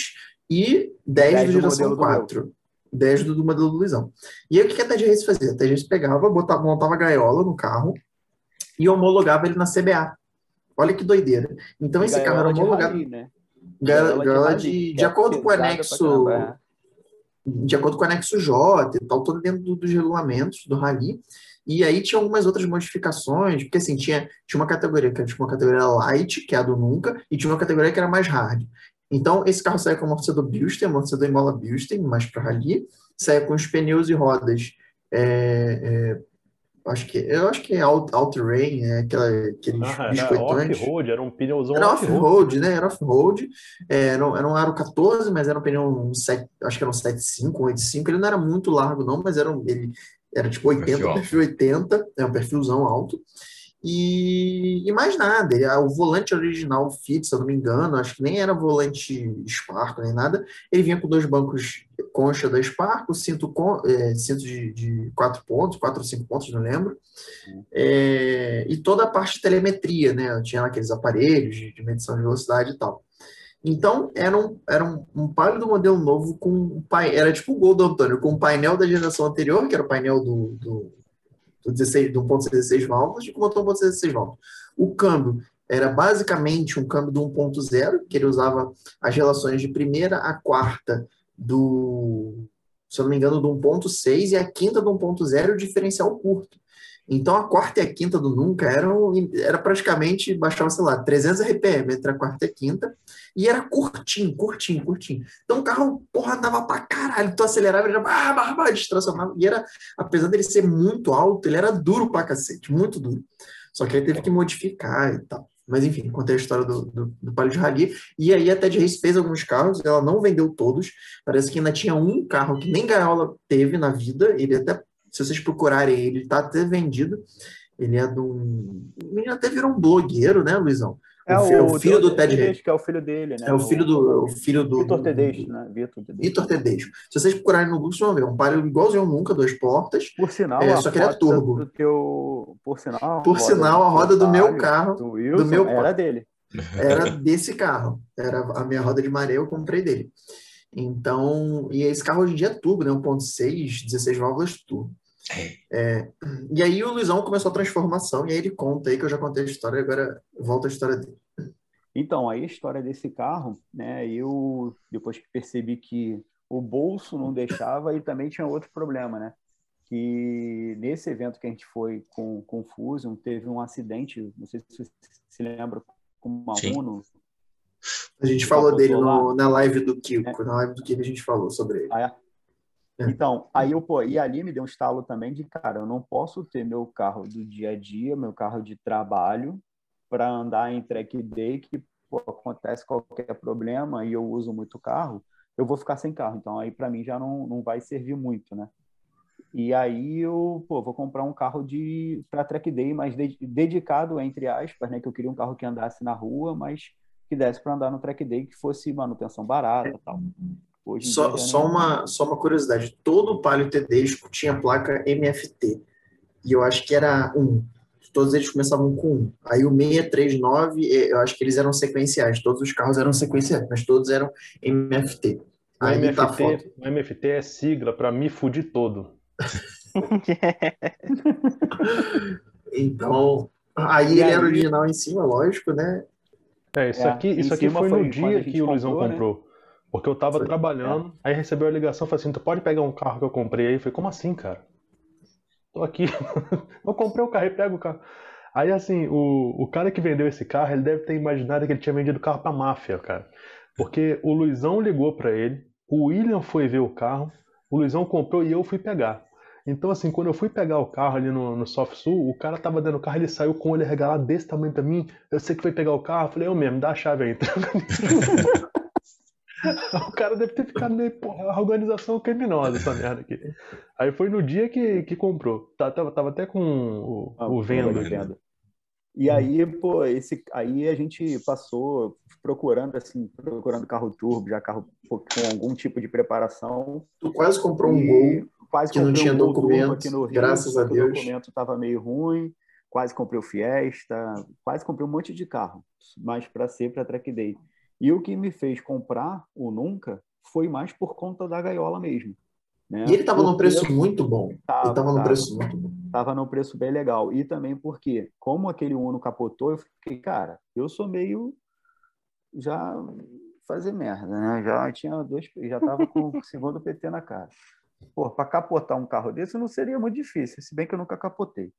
e 10, 10 do geração 4. Do 10 do, do, modelo do Luizão. E aí o que a TED Race fazia? A TED Race pegava, botava, montava gaiola no carro e homologava ele na CBA. Olha que doideira. Então, esse carro era homologado. De, né? Gaiola de, de, de acordo com o anexo. De acordo com o anexo J e tal, todo dentro do, dos regulamentos do Rally. E aí tinha algumas outras modificações, porque assim, tinha, tinha uma categoria que era tipo uma categoria light, que é a do nunca, e tinha uma categoria que era mais hard. Então, esse carro saia com amortecedor Bilstein, amortecedor em mola Bilstein, mais para rally, saia com os pneus e rodas é, é, acho que eu acho que é Out-Rain, é aquela, aqueles ah, off-road, era um pneuzão Era off-road, né? Era off-road. É, era, era um aro 14, mas era um pneu um 7, acho que era um 75, um 85. Ele não era muito largo, não, mas era, um, ele, era tipo 80, perfil, perfil 80, é um perfilzão alto. E, e, mais nada. O volante original Fit, se eu não me engano, acho que nem era volante Sparco nem nada. Ele vinha com dois bancos concha da Sparco, cinto, é, cinto de, de, quatro pontos, quatro ou cinco pontos, não lembro. É, e toda a parte de telemetria, né? Tinha aqueles aparelhos de, de medição de velocidade e tal. Então, era um, era um, um do modelo novo com um pai, era tipo o Gol do Antônio, com o um painel da geração anterior, que era o painel do, do do, 16, do 1.16 válvulas e com motor 1.16 válvulas. O câmbio era basicamente um câmbio do 1.0, que ele usava as relações de primeira a quarta do, se eu não me engano, do 1.6 e a quinta do 1.0 o diferencial curto. Então a quarta e a quinta do Nunca eram, era praticamente, baixava, sei lá, 300 RPM entre a quarta e a quinta, e era curtinho, curtinho, curtinho. Então o carro, porra, andava pra caralho, tu acelerava, ele já, ah, bah, bah, distracionava, e era, apesar dele ser muito alto, ele era duro pra cacete, muito duro. Só que aí teve que modificar e tal. Mas enfim, contei a história do, do, do Palio de Rally. E aí a Ted Race fez alguns carros, ela não vendeu todos. Parece que ainda tinha um carro que nem gaiola teve na vida. Ele até se vocês procurarem ele, está até vendido. Ele é de um. Ele até virou um blogueiro, né, Luizão? É o, o filho do Ted Reis. Que é o filho dele, né? É o filho do. O filho do Vitor Tedesco, né? Vitor Tedesco. Vitor Tedesco. Se vocês procurarem no Google, vocês vão ver. Um palio igualzinho nunca, duas portas. Por sinal, é, só que ele é turbo. Do teu, por sinal, por sinal, a roda do, do meu carro. Do, Wilson, do meu era dele. Era desse carro. Era a minha roda de maré, eu comprei dele. Então, e esse carro hoje em dia é turbo, né? 1.6, 16 válvulas turbo. É, e aí o Luizão começou a transformação, e aí ele conta aí, que eu já contei a história, agora volta a história dele. Então, aí a história desse carro, né, eu, depois que percebi que o bolso não deixava, e também tinha outro problema, né, que nesse evento que a gente foi com, com o Fusion, teve um acidente, não sei se você se lembra, com uma Sim. Uno. A gente falou dele no, na live do Kiko, é. na live do Kiko a gente falou sobre ele. Ah, é? É. Então, aí eu, pô, e ali me deu um estalo também de, cara, eu não posso ter meu carro do dia a dia, meu carro de trabalho, para andar em track day, que pô, acontece qualquer problema e eu uso muito carro, eu vou ficar sem carro. Então, aí para mim já não, não vai servir muito, né? E aí eu, pô, vou comprar um carro de para track day, mas de, dedicado entre aspas, né, que eu queria um carro que andasse na rua, mas que desse para andar no track day, que fosse manutenção barata, tal. Hoje só, só, uma, só uma curiosidade: todo Palio Tedesco tinha placa MFT. E eu acho que era um. Todos eles começavam com um. Aí o 639, eu acho que eles eram sequenciais. Todos os carros eram sequenciais, mas todos eram MFT. Aí o MFT, tá o MFT é sigla para me fudir todo. então, aí e ele aí... era original em cima, lógico, né? É, isso é, aqui, isso aqui foi no dia que o Luizão comprou. Né? comprou. Porque eu tava Foi. trabalhando, é. aí recebeu a ligação, falei assim, tu pode pegar um carro que eu comprei aí? Eu falei, como assim, cara? Tô aqui. eu comprei o carro e pego o carro. Aí assim, o, o cara que vendeu esse carro, ele deve ter imaginado que ele tinha vendido o carro pra máfia, cara. Porque o Luizão ligou para ele, o William foi ver o carro, o Luizão comprou e eu fui pegar. Então, assim, quando eu fui pegar o carro ali no, no Soft Sul, o cara tava dentro do carro, ele saiu com o olho regalado desse tamanho pra mim. Eu sei que foi pegar o carro, eu falei, eu mesmo, dá a chave aí. o cara deve ter ficado meio, porra, a organização criminosa essa merda aqui. Aí foi no dia que, que comprou. Tá, tava, tava até com o, ah, o venda. venda. E aí, pô, esse, aí a gente passou procurando, assim, procurando carro turbo, já carro com algum tipo de preparação. Tu quase comprou um Gol quase que não tinha um documento, aqui no Rio, graças a Deus. O documento estava meio ruim, quase comprei o Fiesta, quase comprei um monte de carro, mas para ser para track day. E o que me fez comprar o Nunca foi mais por conta da gaiola mesmo. Né? E ele estava num preço muito bom. Tava, ele estava num preço muito bom. Estava num preço bem legal. E também porque, como aquele Uno capotou, eu fiquei, cara, eu sou meio já fazer merda, né? Já tinha dois, já estava com o segundo PT na cara. Pô, para capotar um carro desse não seria muito difícil, se bem que eu nunca capotei.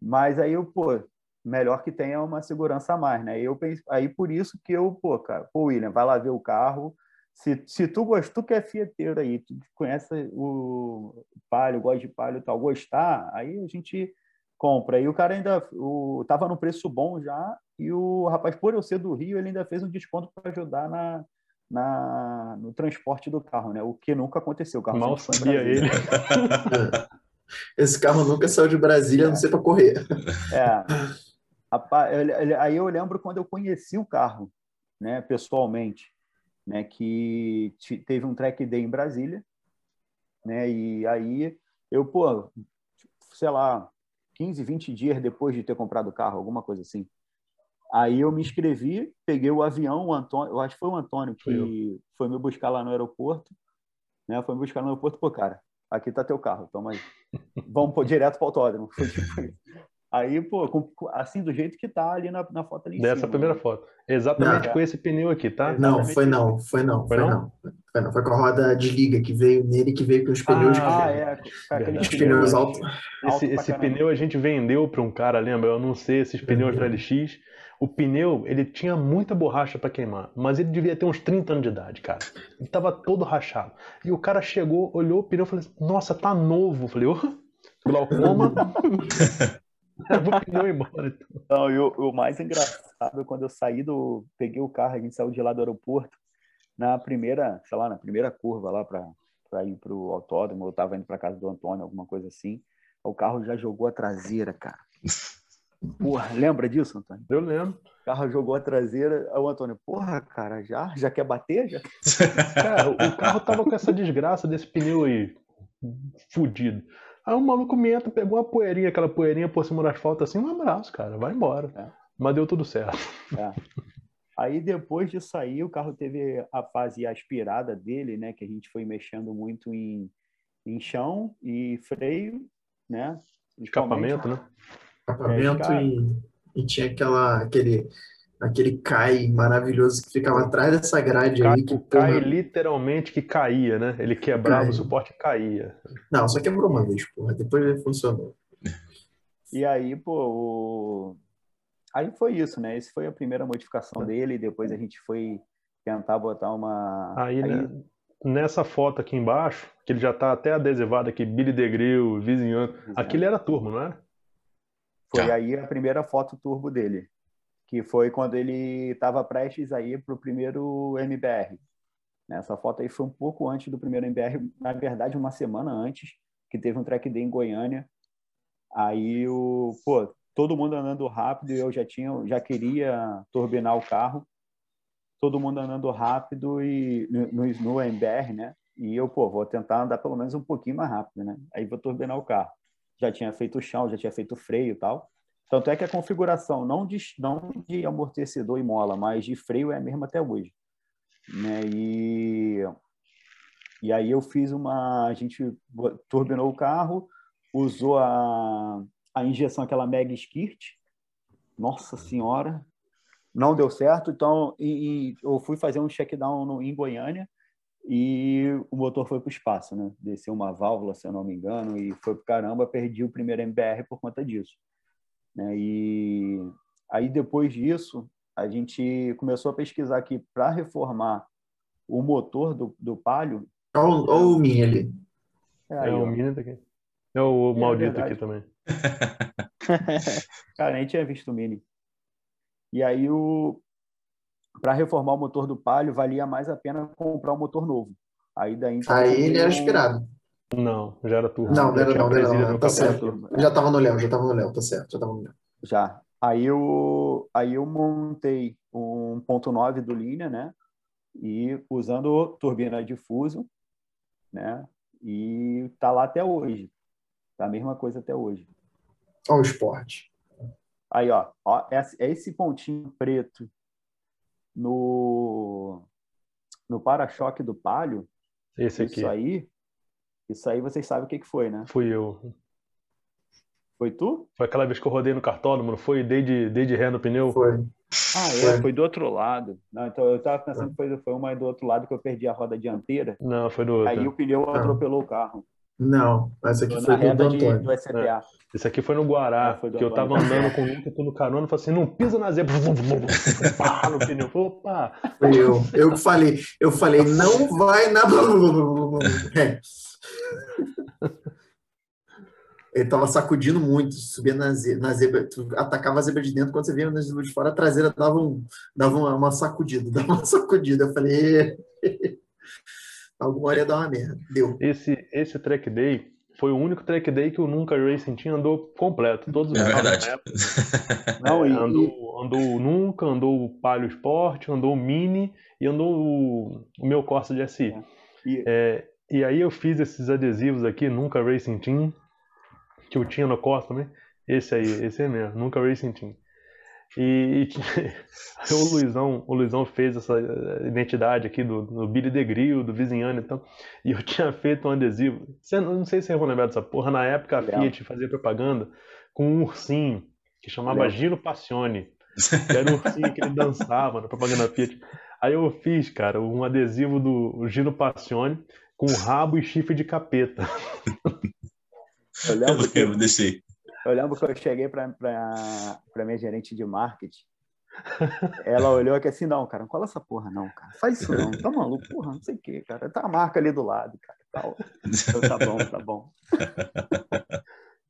Mas aí eu, pô, melhor que tenha uma segurança a mais, né? Eu penso, aí por isso que eu, pô, cara, pô, William, vai lá ver o carro. Se, se tu gostou, tu que é fieteiro aí, tu conhece o palio, gosta de palio e tal, gostar, aí a gente compra. E o cara ainda o, tava no preço bom já, e o rapaz, por eu ser do Rio, ele ainda fez um desconto para ajudar na, na, no transporte do carro, né? O que nunca aconteceu. O carro Mal sabia ele. Esse carro nunca saiu de Brasília, é. não sei para correr. É. Aí eu lembro quando eu conheci o carro, né, pessoalmente, né, que teve um track day em Brasília, né, e aí eu, pô, sei lá, 15, 20 dias depois de ter comprado o carro, alguma coisa assim. Aí eu me inscrevi, peguei o avião, o Antônio, eu acho que foi o Antônio que foi, foi me buscar lá no aeroporto, né, foi me buscar no aeroporto, pô, cara, aqui tá teu carro, toma aí. Vamos pô, direto para o autódromo. Aí, pô, assim, do jeito que tá ali na, na foto ali Dessa cima, primeira né? foto. Exatamente não, com esse pneu aqui, tá? Não, foi não, foi não, foi, foi não. Foi não. Foi com a roda de liga que veio nele, que veio com os pneus. Ah, é. Os pneus altos. Esse, esse pneu a gente vendeu para um cara, lembra? Eu não sei, esses pneus da LX. O pneu, ele tinha muita borracha para queimar, mas ele devia ter uns 30 anos de idade, cara. Ele tava todo rachado. E o cara chegou, olhou o pneu e falou assim, nossa, tá novo. Eu falei, ô, oh, glaucoma. vou pneu embora. Então. Não, e o, o, mais engraçado é quando eu saí do. Peguei o carro, a gente saiu de lá do aeroporto, na primeira, sei lá, na primeira curva lá para ir para o autódromo, eu estava indo para casa do Antônio, alguma coisa assim. O carro já jogou a traseira, cara. Porra, lembra disso, Antônio? Eu lembro. O carro jogou a traseira, o Antônio, porra, cara, já? Já quer bater? Já? Cara, o carro tava com essa desgraça desse pneu aí, fudido. Aí o maluco me entra, pegou uma poeirinha, aquela poeirinha por cima do asfalto assim, um abraço, cara, vai embora. É. Mas deu tudo certo. É. Aí depois de sair, o carro teve a fase aspirada dele, né? Que a gente foi mexendo muito em, em chão e freio, né? Escapamento, né? Escapamento é, e, e tinha aquela, aquele, aquele cai maravilhoso que ficava atrás dessa grade cai, aí. Que, o cai literalmente que caía, né? Ele quebrava cai. o suporte e caía. Não, só quebrou uma vez, porra. Depois funcionou. E aí, pô, o Aí foi isso, né? Essa foi a primeira modificação dele. Depois a gente foi tentar botar uma. Aí, Aí... Né, nessa foto aqui embaixo, que ele já tá até adesivado aqui, Billy Degril, vizinho. Aquilo era turbo, não é? Foi tá. aí a primeira foto turbo dele, que foi quando ele estava prestes a ir para o primeiro MBR. Essa foto aí foi um pouco antes do primeiro MBR, na verdade, uma semana antes, que teve um track day em Goiânia. Aí o, pô, todo mundo andando rápido eu já tinha, já queria turbinar o carro. Todo mundo andando rápido e no, no MBR, né? E eu, pô, vou tentar andar pelo menos um pouquinho mais rápido, né? Aí vou turbinar o carro. Já tinha feito o chão, já tinha feito o freio e tal. Tanto é que a configuração não de, não de amortecedor e mola, mas de freio é a mesma até hoje. Né? E, e aí eu fiz uma... A gente turbinou o carro, usou a, a injeção, aquela mega skirt. Nossa Senhora, não deu certo. Então, e, e eu fui fazer um check-down no, em Goiânia e o motor foi para o espaço, né? Desceu uma válvula, se eu não me engano, e foi para caramba. Perdi o primeiro MBR por conta disso. Né? E aí, depois disso, a gente começou a pesquisar aqui para reformar o motor do, do Palio. Olha o Mini ali. É, aí, é o Mini daqui. É o é maldito aqui também. Cara, nem tinha visto o Mini. E aí, o... para reformar o motor do Palio, valia mais a pena comprar um motor novo. Aí, daí, então, aí ele era aspirado. Não, já era turbo. Não, não era não, não, não, tá certo. Já estava no Léo, já estava no Léo, tá certo, já estava no Léo. Já. Aí eu, aí eu montei um ponto .9 do Linha, né? E usando turbina de fuso, né? E tá lá até hoje. Tá a mesma coisa até hoje. Olha o esporte. Aí, ó, ó é, é esse pontinho preto no, no para-choque do palio. Esse aqui. Isso aí, isso aí vocês sabem o que, que foi, né? Fui eu. Foi tu? Foi aquela vez que eu rodei no cartódromo, não foi? Dei de, dei de ré no pneu? Foi. Ah, é, foi, foi do outro lado. Não, então eu tava pensando que foi, foi uma do outro lado que eu perdi a roda dianteira. Não, foi do outro. Aí o pneu atropelou o carro. Não, essa aqui foi do, do Antônio. De, do É. Esse aqui foi no Guará, ah, que eu tava andando com o Luca, tô no carona, falei assim, não pisa na zebra, pá, no pneu, opa! Foi eu, eu que falei, eu falei, não vai na... É. Ele tava sacudindo muito, subia na zebra, na zebra, atacava a zebra de dentro, quando você vinha na zebra de fora, a traseira dava, um, dava uma, uma sacudida, dava uma sacudida, eu falei alguma hora ia dar uma merda. Deu. Esse, esse track day foi o único track day que o Nunca Racing Team andou completo. Todos os é verdade. Não, e, andou, andou o Nunca, andou o Palio Sport, andou o Mini e andou o, o meu Corsa de SI. É. E... É, e aí eu fiz esses adesivos aqui, Nunca Racing Team, que eu tinha no Corsa também. Esse aí, esse aí mesmo, Nunca Racing Team. E, e o Luizão, o Luizão fez essa eh, identidade aqui do, do Billy de Gril, do Vizinhano e tal. E eu tinha feito um adesivo. Você, não sei se você vai lembrar dessa porra. Na época a Fiat fazia propaganda com um ursinho que chamava Gino Passione. Que era um ursinho que ele dançava na propaganda Fiat. Aí eu fiz, cara, um adesivo do Gino Passione com rabo e chifre de capeta. Eu lembro que eu deixei. Eu lembro que eu cheguei para minha gerente de marketing. Ela olhou aqui assim, não, cara, não cola essa porra, não, cara. Faz isso não, tá maluco, porra, não sei o que, cara. Tá a marca ali do lado, cara. Tal. Eu, tá bom, tá bom.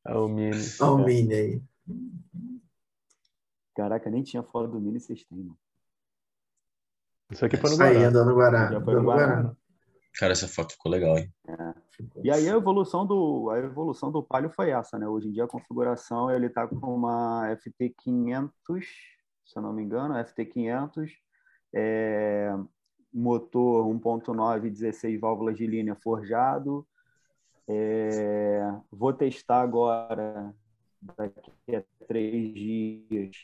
É o Mini. Olha o Mini aí. Caraca, nem tinha foto do Mini, vocês têm, mano. Isso aqui foi no Guará. Aí, andando no Guará. Já foi no Guará. Cara, essa foto ficou legal, hein? É. E aí a evolução do a evolução do Palio foi essa, né? Hoje em dia a configuração ele tá com uma FT500, se eu não me engano, FT500, é, motor 1.9, 16 válvulas de linha forjado. É, vou testar agora daqui a três dias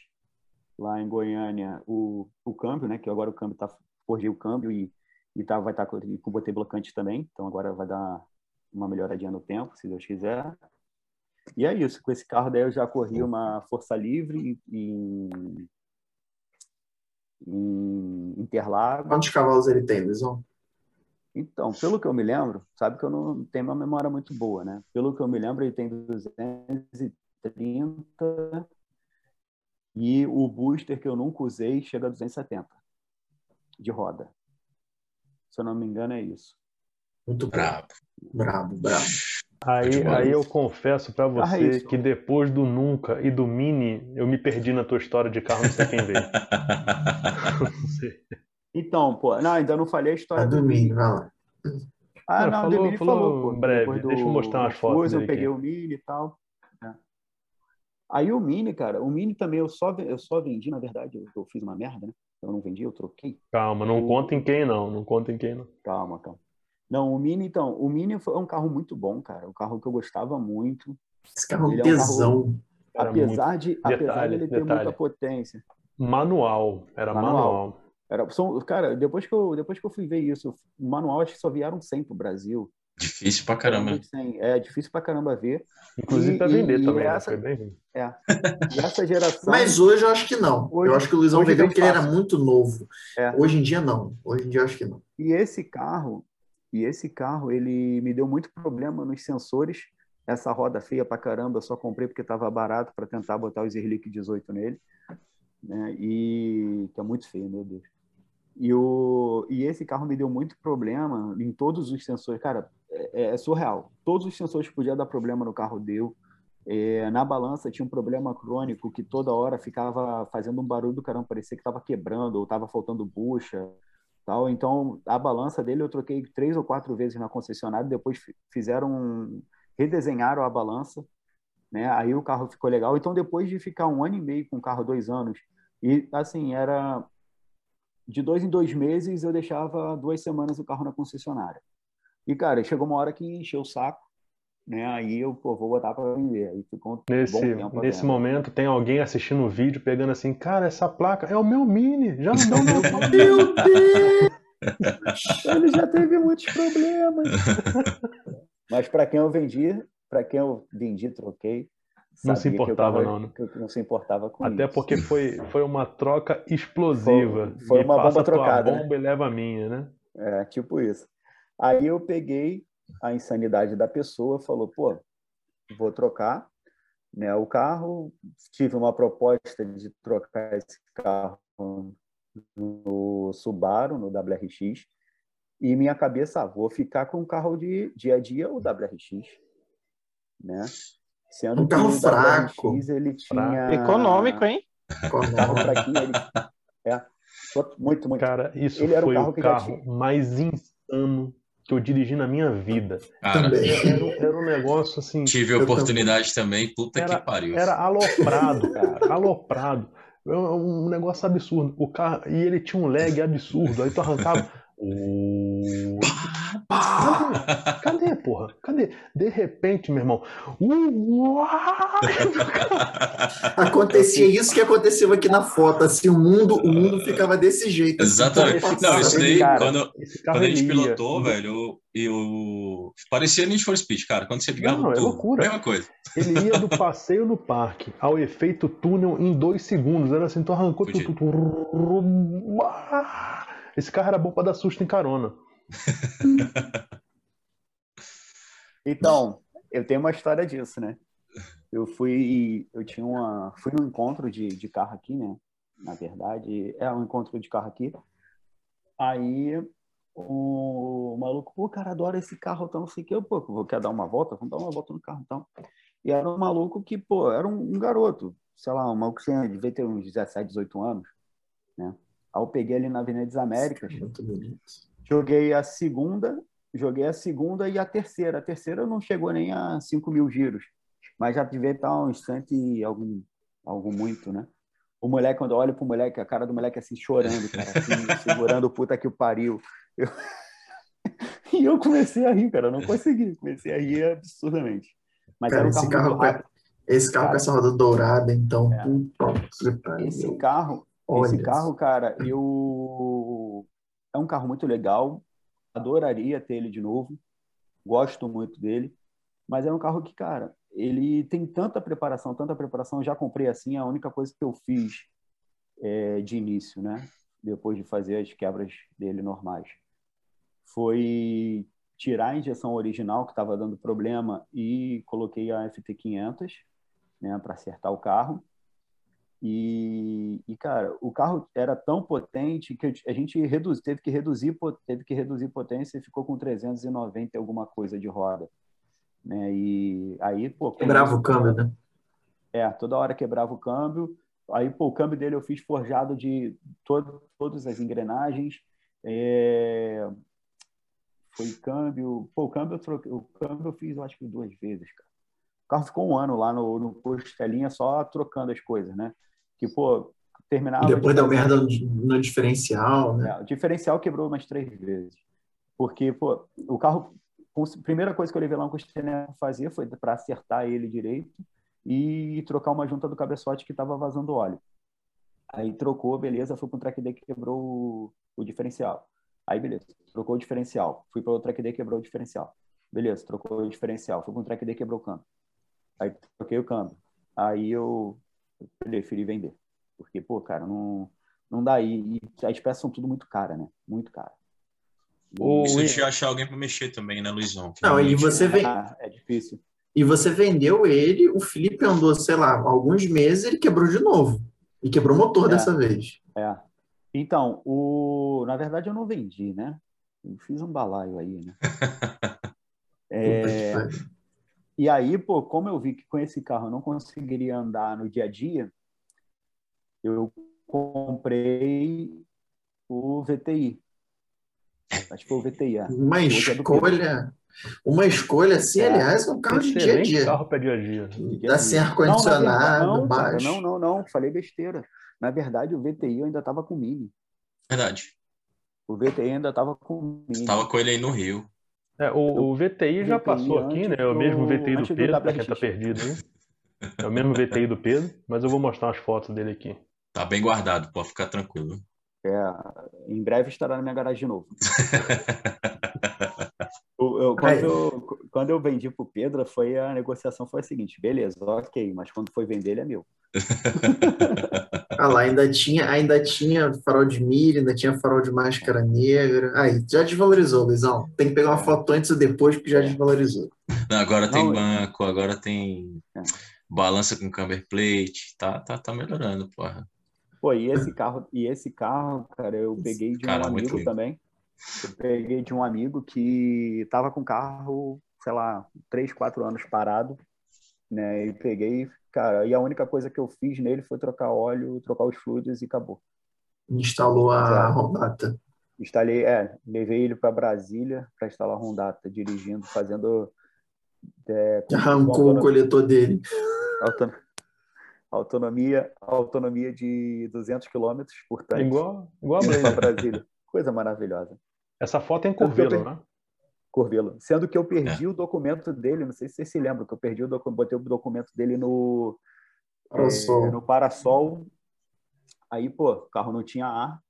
lá em Goiânia o, o câmbio, né? Que agora o câmbio tá forjei o câmbio e, e tá, vai estar tá com, com botei blocante também. Então agora vai dar uma melhoradinha no tempo, se Deus quiser. E é isso. Com esse carro daí eu já corri uma força livre em, em Interlagos. Quantos cavalos ele tem, Luizão? Então, pelo que eu me lembro, sabe que eu não tenho uma memória muito boa, né? Pelo que eu me lembro, ele tem 230 e o booster que eu nunca usei chega a 270 de roda. Se eu não me engano, é isso. Muito brabo. Brabo, brabo. Aí, aí eu confesso para você ah, que depois do Nunca e do Mini, eu me perdi na tua história de carro, não sei quem veio. não. Então, pô, não, ainda não falei a história a do, do Mini, vai lá. Ah, não, falou, o Mini falou, falou pô, breve. Do, Deixa eu mostrar umas fotos. Depois eu peguei aqui. o Mini e tal. É. Aí o Mini, cara, o Mini também eu só, eu só vendi, na verdade, eu, eu fiz uma merda, né? Eu não vendi, eu troquei. Calma, não eu... conta em quem não, não conta em quem não. Calma, calma. Não, o Mini, então, o Mini é um carro muito bom, cara. Um carro que eu gostava muito. Esse carro é um tesão. Um carro, apesar, muito... de, detalhe, apesar de ele ter muita potência. Manual, era manual. manual. Era, são, cara, depois que, eu, depois que eu fui ver isso, manual acho que só vieram 100 pro Brasil. Difícil pra caramba. É, difícil pra caramba ver. Inclusive e, pra vender e, também, né? essa, bem. É. E essa geração. Mas hoje eu acho que não. Hoje, eu acho que o Luizão vendeu porque ele era muito novo. É. Hoje em dia não. Hoje em dia eu acho que não. E esse carro, e esse carro, ele me deu muito problema nos sensores. Essa roda feia pra caramba, eu só comprei porque estava barato para tentar botar o Zerlick 18 nele. Né? E que é muito feio, meu Deus. E, o, e esse carro me deu muito problema em todos os sensores. Cara, é, é surreal. Todos os sensores que podiam dar problema no carro deu. É, na balança tinha um problema crônico que toda hora ficava fazendo um barulho do caramba, parecia que estava quebrando ou estava faltando bucha. Tal. Então, a balança dele eu troquei três ou quatro vezes na concessionária, depois fizeram, redesenharam a balança, né? Aí o carro ficou legal. Então, depois de ficar um ano e meio com o carro, dois anos, e assim, era de dois em dois meses eu deixava duas semanas o carro na concessionária. E, cara, chegou uma hora que encheu o saco, né? Aí eu pô, vou botar para vender. Aí ficou um nesse, Nesse momento, tem alguém assistindo o vídeo pegando assim, cara, essa placa é o meu Mini, já não meu Meu Deus! Ele já teve muitos problemas. Mas para quem eu vendi, para quem eu vendi, troquei, não se importava, tava, não, né? Não se importava com Até isso. porque foi, foi uma troca explosiva. Foi, foi uma bomba trocada. Né? bomba e leva a minha, né? É, tipo isso. Aí eu peguei a insanidade da pessoa, falou, pô, vou trocar né, o carro. Tive uma proposta de trocar esse carro no Subaru, no WRX, e minha cabeça, ah, vou ficar com o carro de dia a dia, o WRX, né? Sendo um carro fraco. Ele tinha... Econômico, hein? Econômico. ele... É, muito, muito. Cara, isso ele foi um carro o carro mais insano que eu dirigi na minha vida. Cara, era, era, um negócio assim. Tive oportunidade também, puta era, que pariu. Era aloprado, cara, aloprado. Um negócio absurdo. O carro, e ele tinha um lag absurdo. Aí tu arrancava. Cadê? Cadê, porra? Cadê? De repente, meu irmão. Acontecia isso que aconteceu aqui na foto. Assim, o mundo, o mundo ficava desse jeito. Assim, Exatamente. Não, isso daí, cara, quando, quando a gente pilotou, velho, eu, parecia Need for Speed, cara. Quando você ligava Não, é loucura. mesma coisa. Ele ia do passeio no parque ao efeito túnel em dois segundos. Era assim, tu arrancou tudo. Esse carro era bom para dar susto em carona. então, eu tenho uma história disso, né? Eu fui, eu tinha uma, fui num encontro de, de carro aqui, né? Na verdade, é um encontro de carro aqui. Aí o, maluco, pô, cara, adora esse carro, então não sei o que, eu, pô, vou quer dar uma volta, vamos dar uma volta no carro, então. E era um maluco que, pô, era um, um garoto, sei lá, um maluco que devia ter uns 17, 18 anos, né? Aí eu peguei ali na Avenida das Américas. Muito bonito. Joguei a segunda joguei a segunda e a terceira. A terceira não chegou nem a 5 mil giros, mas já devia estar uns cento e algum, algum muito, né? O moleque, quando eu olho pro moleque, a cara do moleque assim, chorando, cara, assim, segurando o puta que o pariu. Eu... e eu comecei a rir, cara, eu não consegui, comecei a rir absurdamente. Mas cara, era um carro, carro esse carro cara, com essa roda dourada, então, é. puta, esse carro, Olha esse carro, cara, eu é um carro muito legal, adoraria ter ele de novo, gosto muito dele, mas é um carro que, cara, ele tem tanta preparação, tanta preparação. Já comprei assim, a única coisa que eu fiz é, de início, né? Depois de fazer as quebras dele normais, foi tirar a injeção original que estava dando problema e coloquei a FT500, né, para acertar o carro. E, e, cara, o carro era tão potente que a gente reduz, teve que reduzir teve que reduzir potência e ficou com 390 alguma coisa de roda. Né? E aí, pô, quebrava o câmbio, né? É, toda hora quebrava o câmbio. Aí, pô, o câmbio dele eu fiz forjado de todo, todas as engrenagens. É... Foi câmbio. Pô, o câmbio eu troquei, o câmbio eu fiz, eu acho que duas vezes, cara. O carro ficou um ano lá no, no Costelinha só trocando as coisas, né? Que, pô, terminava. Depois de deu merda no, diferencial, né? É, o diferencial quebrou umas três vezes. Porque, pô, o carro a primeira coisa que eu levei lá no Costelinha fazer foi para acertar ele direito e trocar uma junta do cabeçote que estava vazando óleo. Aí trocou, beleza, fui para um track day que quebrou o, o, diferencial. Aí, beleza, trocou o diferencial. Fui para o track day quebrou o diferencial. Beleza, trocou o diferencial. Fui para um track day quebrou o câmbio. Aí troquei o câmbio. Aí eu, eu preferi vender. Porque, pô, cara, não, não dá. E, e as peças são tudo muito cara, né? Muito cara. Ou se achar alguém para mexer também, né, Luizão? Não, e você vem. Ah, é difícil. E você vendeu ele, o Felipe andou, sei lá, alguns meses, ele quebrou de novo. E quebrou o motor é, dessa vez. É. Então, o... na verdade eu não vendi, né? Eu fiz um balaio aí, né? é... E aí, pô, como eu vi que com esse carro eu não conseguiria andar no dia a dia, eu comprei o VTI, Acho que foi o VTI. Uma é escolha. Uma escolha, assim, é. aliás, é um carro de dia a dia. carro para dia a dia. Dá sem ar-condicionado, não, baixo. Não, não, não, falei besteira. Na verdade, o VTI eu ainda estava com o Mini. Verdade. O VTI ainda estava com o Mini. Estava com ele aí no Rio. É, o, o VTI já VTI passou aqui, né? É o mesmo VTI do Pedro, para quem está perdido aí. É o mesmo VTI do Pedro, mas eu vou mostrar umas fotos dele aqui. Tá bem guardado, pode ficar tranquilo. É, em breve estará na minha garagem de novo. eu, eu, quando, eu, quando eu vendi para o Pedro, foi a negociação foi a seguinte: beleza, ok, mas quando foi vender, ele é meu. ah lá, ainda tinha, ainda tinha farol de milho, ainda tinha farol de máscara negra. Aí, já desvalorizou, Luizão. Tem que pegar uma foto antes e depois, porque já desvalorizou. Não, agora tem Não, banco, agora tem é. balança com camber plate, tá, tá, tá melhorando, porra. Pô, e esse carro, e esse carro, cara, eu peguei de cara, um amigo também. Eu peguei de um amigo que tava com carro, sei lá, três, quatro anos parado, né? E peguei, cara, e a única coisa que eu fiz nele foi trocar óleo, trocar os fluidos e acabou. Instalou a Rondata. Instalei, é, levei ele para Brasília para instalar a Rondata, dirigindo, fazendo. É, Arrancou o coletor dele. Auto autonomia, autonomia de 200 km por tanque. Igual, igual a Brasília. Coisa maravilhosa. Essa foto é em Curvelo, né? Curvelo. Sendo que eu perdi é. o documento dele, não sei se vocês se lembram, que eu perdi o documento, botei o documento dele no parasol. É, no parasol. Aí, pô, o carro não tinha ar.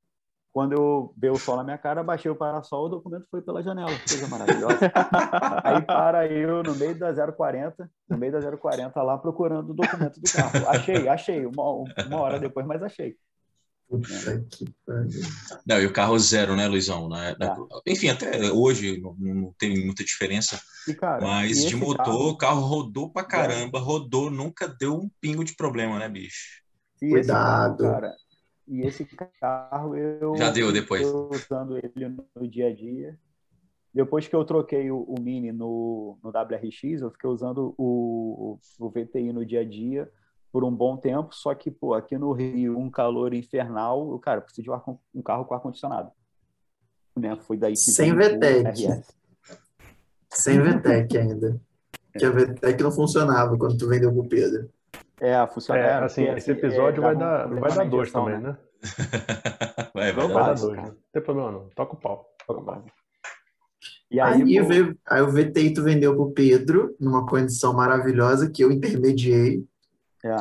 Quando eu veio o sol na minha cara, baixei o parasol, o documento foi pela janela. Coisa maravilhosa. Aí para eu no meio da 040, no meio da 040 lá procurando o documento do carro. Achei, achei, uma, uma hora depois, mas achei. Puta que pariu. Não, e o carro zero, né, Luizão? Né? É. Enfim, até hoje não, não tem muita diferença. E, cara, mas de motor, carro... o carro rodou pra caramba, rodou, nunca deu um pingo de problema, né, bicho? E Cuidado. Carro, cara, e esse carro eu já deu depois usando ele no dia a dia. Depois que eu troquei o, o Mini no, no WRX, eu fiquei usando o, o, VTI no dia a dia por um bom tempo. Só que, pô, aqui no Rio, um calor infernal, eu, cara, preciso de um carro com ar-condicionado. Né? Foi daí que Sem VTEC. Sem VTEC ainda. Que a VTEC não funcionava quando tu vendeu pro Pedro. É, funciona. É, assim, esse assim, episódio é, vai, dar, vai dar dois também, né? né? vai, vai, vai dar dois. Não tem problema não. Toca o pau. Toca o pau. E aí, aí, pô... veio, aí o VTI tu vendeu pro Pedro, numa condição maravilhosa, que eu intermediei. É.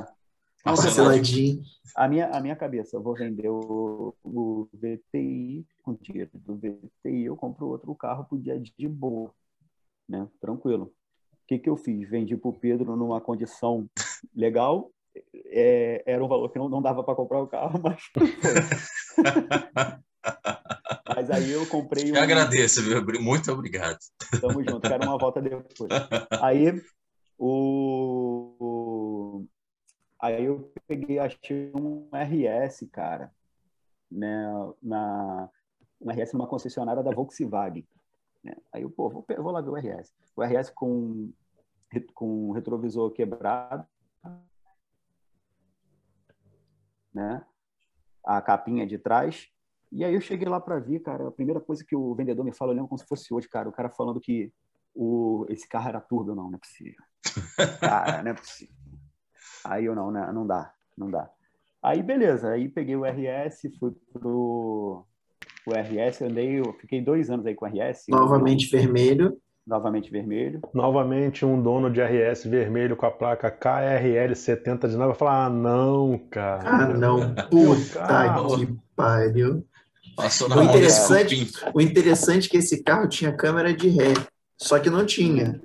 Parceladinho. A minha, a minha cabeça, eu vou vender o, o VTI com dinheiro do VTI, eu compro outro carro pro dia de boa, né? Tranquilo. O que, que eu fiz? Vendi pro Pedro numa condição legal, é, era um valor que não, não dava para comprar o carro, mas Mas aí eu comprei. Um... Eu agradeço, viu? Muito obrigado. Tamo junto, quero uma volta depois. Aí o. Aí eu peguei, achei um RS, cara, né, na, um RS numa concessionária da Volkswagen. Né? Aí eu, pô, vou, vou lá ver o RS. O RS com, com retrovisor quebrado, né? A capinha de trás. E aí eu cheguei lá para ver, cara, a primeira coisa que o vendedor me fala, eu lembro como se fosse hoje, cara, o cara falando que o, esse carro era turbo, não, não é possível. Cara, não é possível. Aí eu não, né? não dá, não dá. Aí beleza, aí peguei o RS, fui pro o RS, andei, eu fiquei dois anos aí com o RS. Novamente eu... vermelho. Novamente vermelho. Novamente um dono de RS vermelho com a placa KRL70 de novo. Falar, ah, não, cara. Ah, não. Puta que pariu. Passou na o interessante, o interessante é que esse carro tinha câmera de ré, só que não tinha.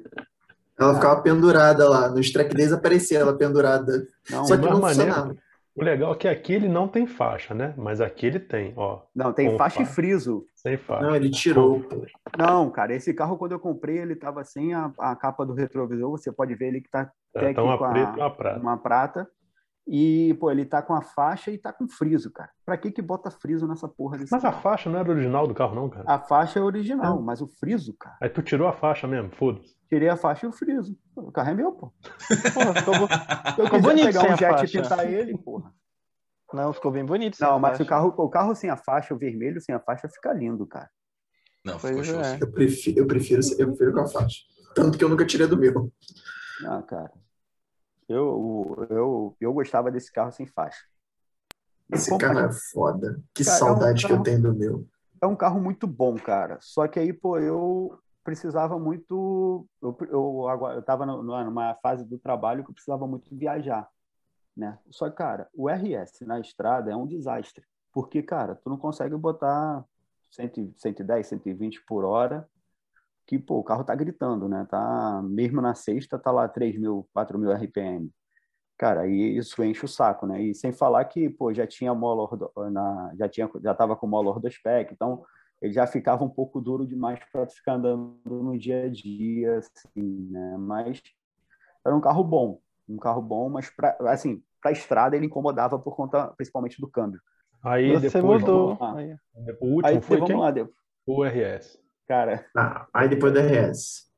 Ela ficava pendurada lá. Nos track days aparecia ela pendurada. Não, só que não funcionava. O legal é que aqui ele não tem faixa, né? Mas aqui ele tem, ó. Não, tem faixa e friso. Sem faixa. Não, ele tirou. Não, cara, esse carro quando eu comprei, ele tava sem a, a capa do retrovisor. Você pode ver ele que tá é, até tá uma com a, uma prata. uma prata. E, pô, ele tá com a faixa e tá com friso, cara. Pra que que bota friso nessa porra desse Mas carro? a faixa não era original do carro, não, cara? A faixa é original, é. mas o friso, cara. Aí tu tirou a faixa mesmo, foda-se. Tirei a faixa e o friso. O carro é meu, pô. Porra, ficou, eu ficou bonito pegar um jet e pintar ele, porra. Não, ficou bem bonito. Não, mas o carro, o carro sem a faixa, o vermelho sem a faixa, fica lindo, cara. Não, ficou show. É. Eu, prefiro, eu, prefiro, eu prefiro com a faixa. Tanto que eu nunca tirei do meu. Ah, cara. Eu, eu, eu gostava desse carro sem faixa. Esse carro é foda. Que cara, saudade é um carro, que eu tenho do meu. É um carro muito bom, cara. Só que aí, pô, eu precisava muito. Eu, eu, eu tava numa fase do trabalho que eu precisava muito viajar. Né? Só que, cara, o RS na estrada é um desastre. Porque, cara, tu não consegue botar 100, 110, 120 por hora que pô, o carro tá gritando, né? Tá mesmo na sexta tá lá 3 mil, 4 mil RPM. Cara, aí isso enche o saco, né? E sem falar que, pô, já tinha molor na, já tinha, já tava com molor do spec, então ele já ficava um pouco duro demais para ficar andando no dia a dia, assim, né? Mas era um carro bom, um carro bom, mas para assim, para estrada ele incomodava por conta principalmente do câmbio. Aí Você depois mudou. Aí, o último aí, foi vamos quem? lá, o RS. Cara. Ah, aí depois do RS.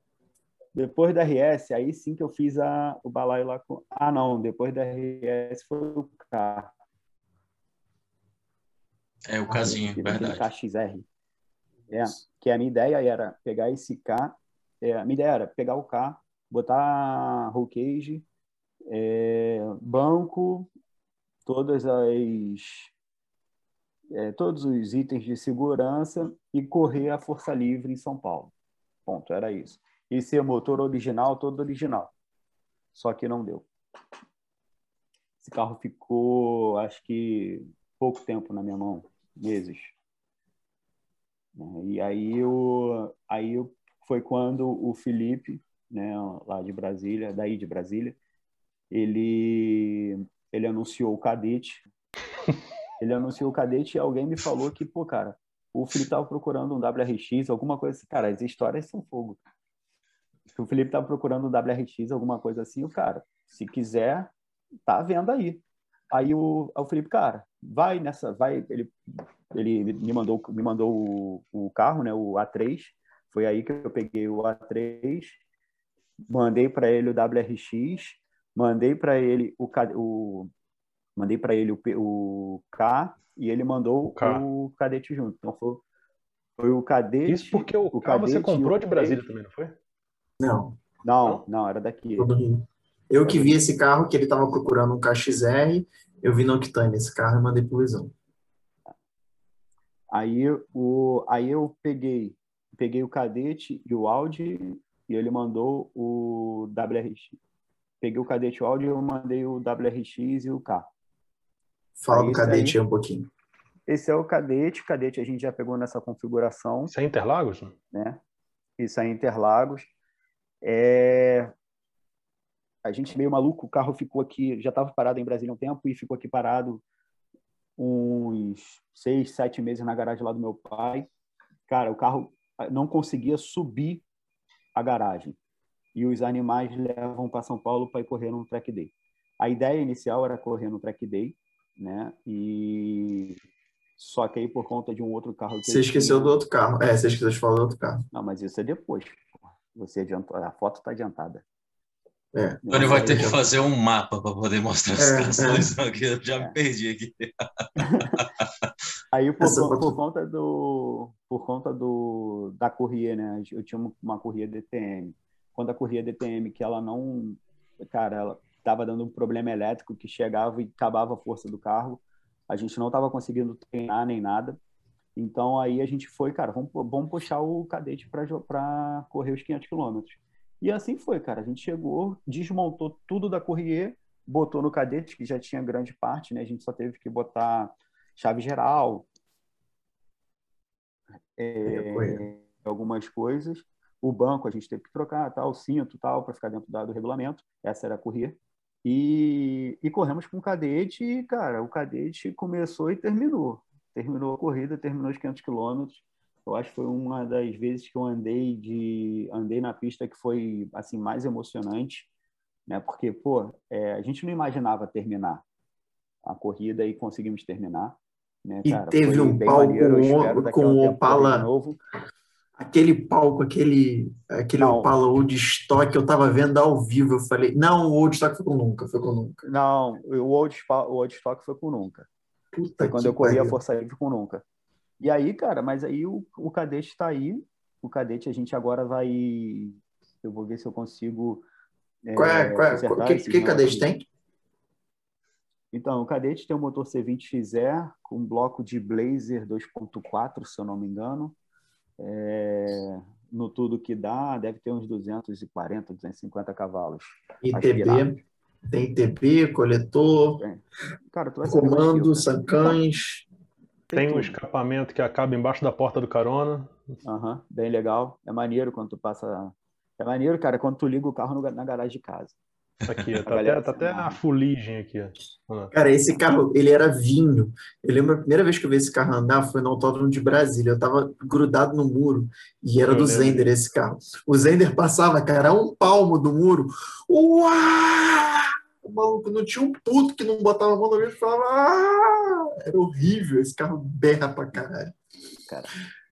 Depois da RS, aí sim que eu fiz a, o balaio lá com. Ah, não, depois da RS foi o K. É o casinho, verdade. KXR. É, que a minha ideia era pegar esse K, é, a minha ideia era pegar o K, botar roll cage, é, banco, todas as é, todos os itens de segurança e correr a força livre em São Paulo. Ponto, era isso. E ser motor original, todo original. Só que não deu. Esse carro ficou, acho que, pouco tempo na minha mão, meses. E aí, eu, aí foi quando o Felipe, né, lá de Brasília, daí de Brasília, ele, ele anunciou o cadete ele anunciou o cadete e alguém me falou que, pô, cara, o Felipe tava procurando um WRX, alguma coisa assim. Cara, as histórias são fogo. O Felipe tava procurando um WRX, alguma coisa assim. O cara, se quiser, tá vendo aí. Aí o, o Felipe, cara, vai nessa, vai. Ele, ele me mandou, me mandou o, o carro, né, o A3. Foi aí que eu peguei o A3, mandei para ele o WRX, mandei para ele o, o Mandei para ele o, o K e ele mandou o, o cadete junto. Então foi, foi o cadete. Isso porque o, o K você comprou de Brasília também, não foi? Não. Não, não, era daqui. Eu que vi esse carro, que ele estava procurando um KXR, eu vi no Octane esse carro e mandei pro Luizão. Aí, o, aí eu peguei, peguei o Cadete e o Audi e ele mandou o WRX. Peguei o Cadete e o Audi e eu mandei o WRX e o K. Fala do Cadete aí, aí um pouquinho. Esse é o Cadete. Cadete a gente já pegou nessa configuração. Isso é Interlagos? Né? Isso é Interlagos. É... A gente meio maluco, o carro ficou aqui, já estava parado em Brasília um tempo e ficou aqui parado uns seis, sete meses na garagem lá do meu pai. Cara, o carro não conseguia subir a garagem. E os animais levam para São Paulo para ir correr no track day. A ideia inicial era correr no track day, né? E só que aí por conta de um outro carro Você esqueceu tinha... do outro carro. É, você esqueceu de falar do outro carro. Não, mas isso é depois. Você adiantou, a foto está adiantada. É. Então vai ter que fazer um mapa para poder mostrar as é, canções é. aqui. Eu já me perdi aqui. Aí por, por, por, conta do por conta do da corrida, né? Eu tinha uma corrida DTM. Quando a corrida DTM que ela não, cara, ela estava dando um problema elétrico que chegava e acabava a força do carro. A gente não estava conseguindo treinar nem nada. Então aí a gente foi, cara, vamos, vamos puxar o cadete para correr os 500 quilômetros. E assim foi, cara. A gente chegou, desmontou tudo da Corrier, botou no cadete, que já tinha grande parte, né? A gente só teve que botar chave geral, é, algumas coisas. O banco a gente teve que trocar, tal, o cinto, tal, para ficar dentro do regulamento. Essa era a Corrier. E, e corremos com o cadete e, cara, o cadete começou e terminou. Terminou a corrida, terminou os 500 quilômetros eu acho que foi uma das vezes que eu andei de andei na pista que foi assim mais emocionante, né? Porque pô, é, a gente não imaginava terminar a corrida e conseguimos terminar. Né, e teve um palco maneiro, com o Opala novo. Aquele palco, aquele, aquele não. Opala Woodstock, eu estava vendo ao vivo, eu falei, não, o Woodstock foi com Nunca, foi com Nunca. Não, o Woodstock foi com Nunca. Puta foi quando eu corri a Força Livre com Nunca. E aí, cara, mas aí o, o cadete está aí. O cadete a gente agora vai. Eu vou ver se eu consigo. É, qual é, qual é, que, que cadete tem? Então, o cadete tem um motor C20XE com bloco de Blazer 2.4, se eu não me engano. É, no tudo que dá, deve ter uns 240, 250 cavalos. ITB, tem ITB, coletor, Cara, comando, sancães. Tem, um escapamento que acaba embaixo da porta do carona. Aham, uhum, bem legal. É maneiro quando tu passa. É maneiro, cara, quando tu liga o carro no, na garagem de casa. Aqui, tá até, tá até a fuligem aqui. Cara, esse carro, ele era vinho. Eu lembro a primeira vez que eu vi esse carro andar foi no autódromo de Brasília. Eu tava grudado no muro e era eu do lembro. Zender esse carro. O Zender passava, cara, um palmo do muro. Uau! O maluco não tinha um puto que não botava a mão no vidro e falava. Ah! Era horrível. Esse carro berra pra caralho. Cara,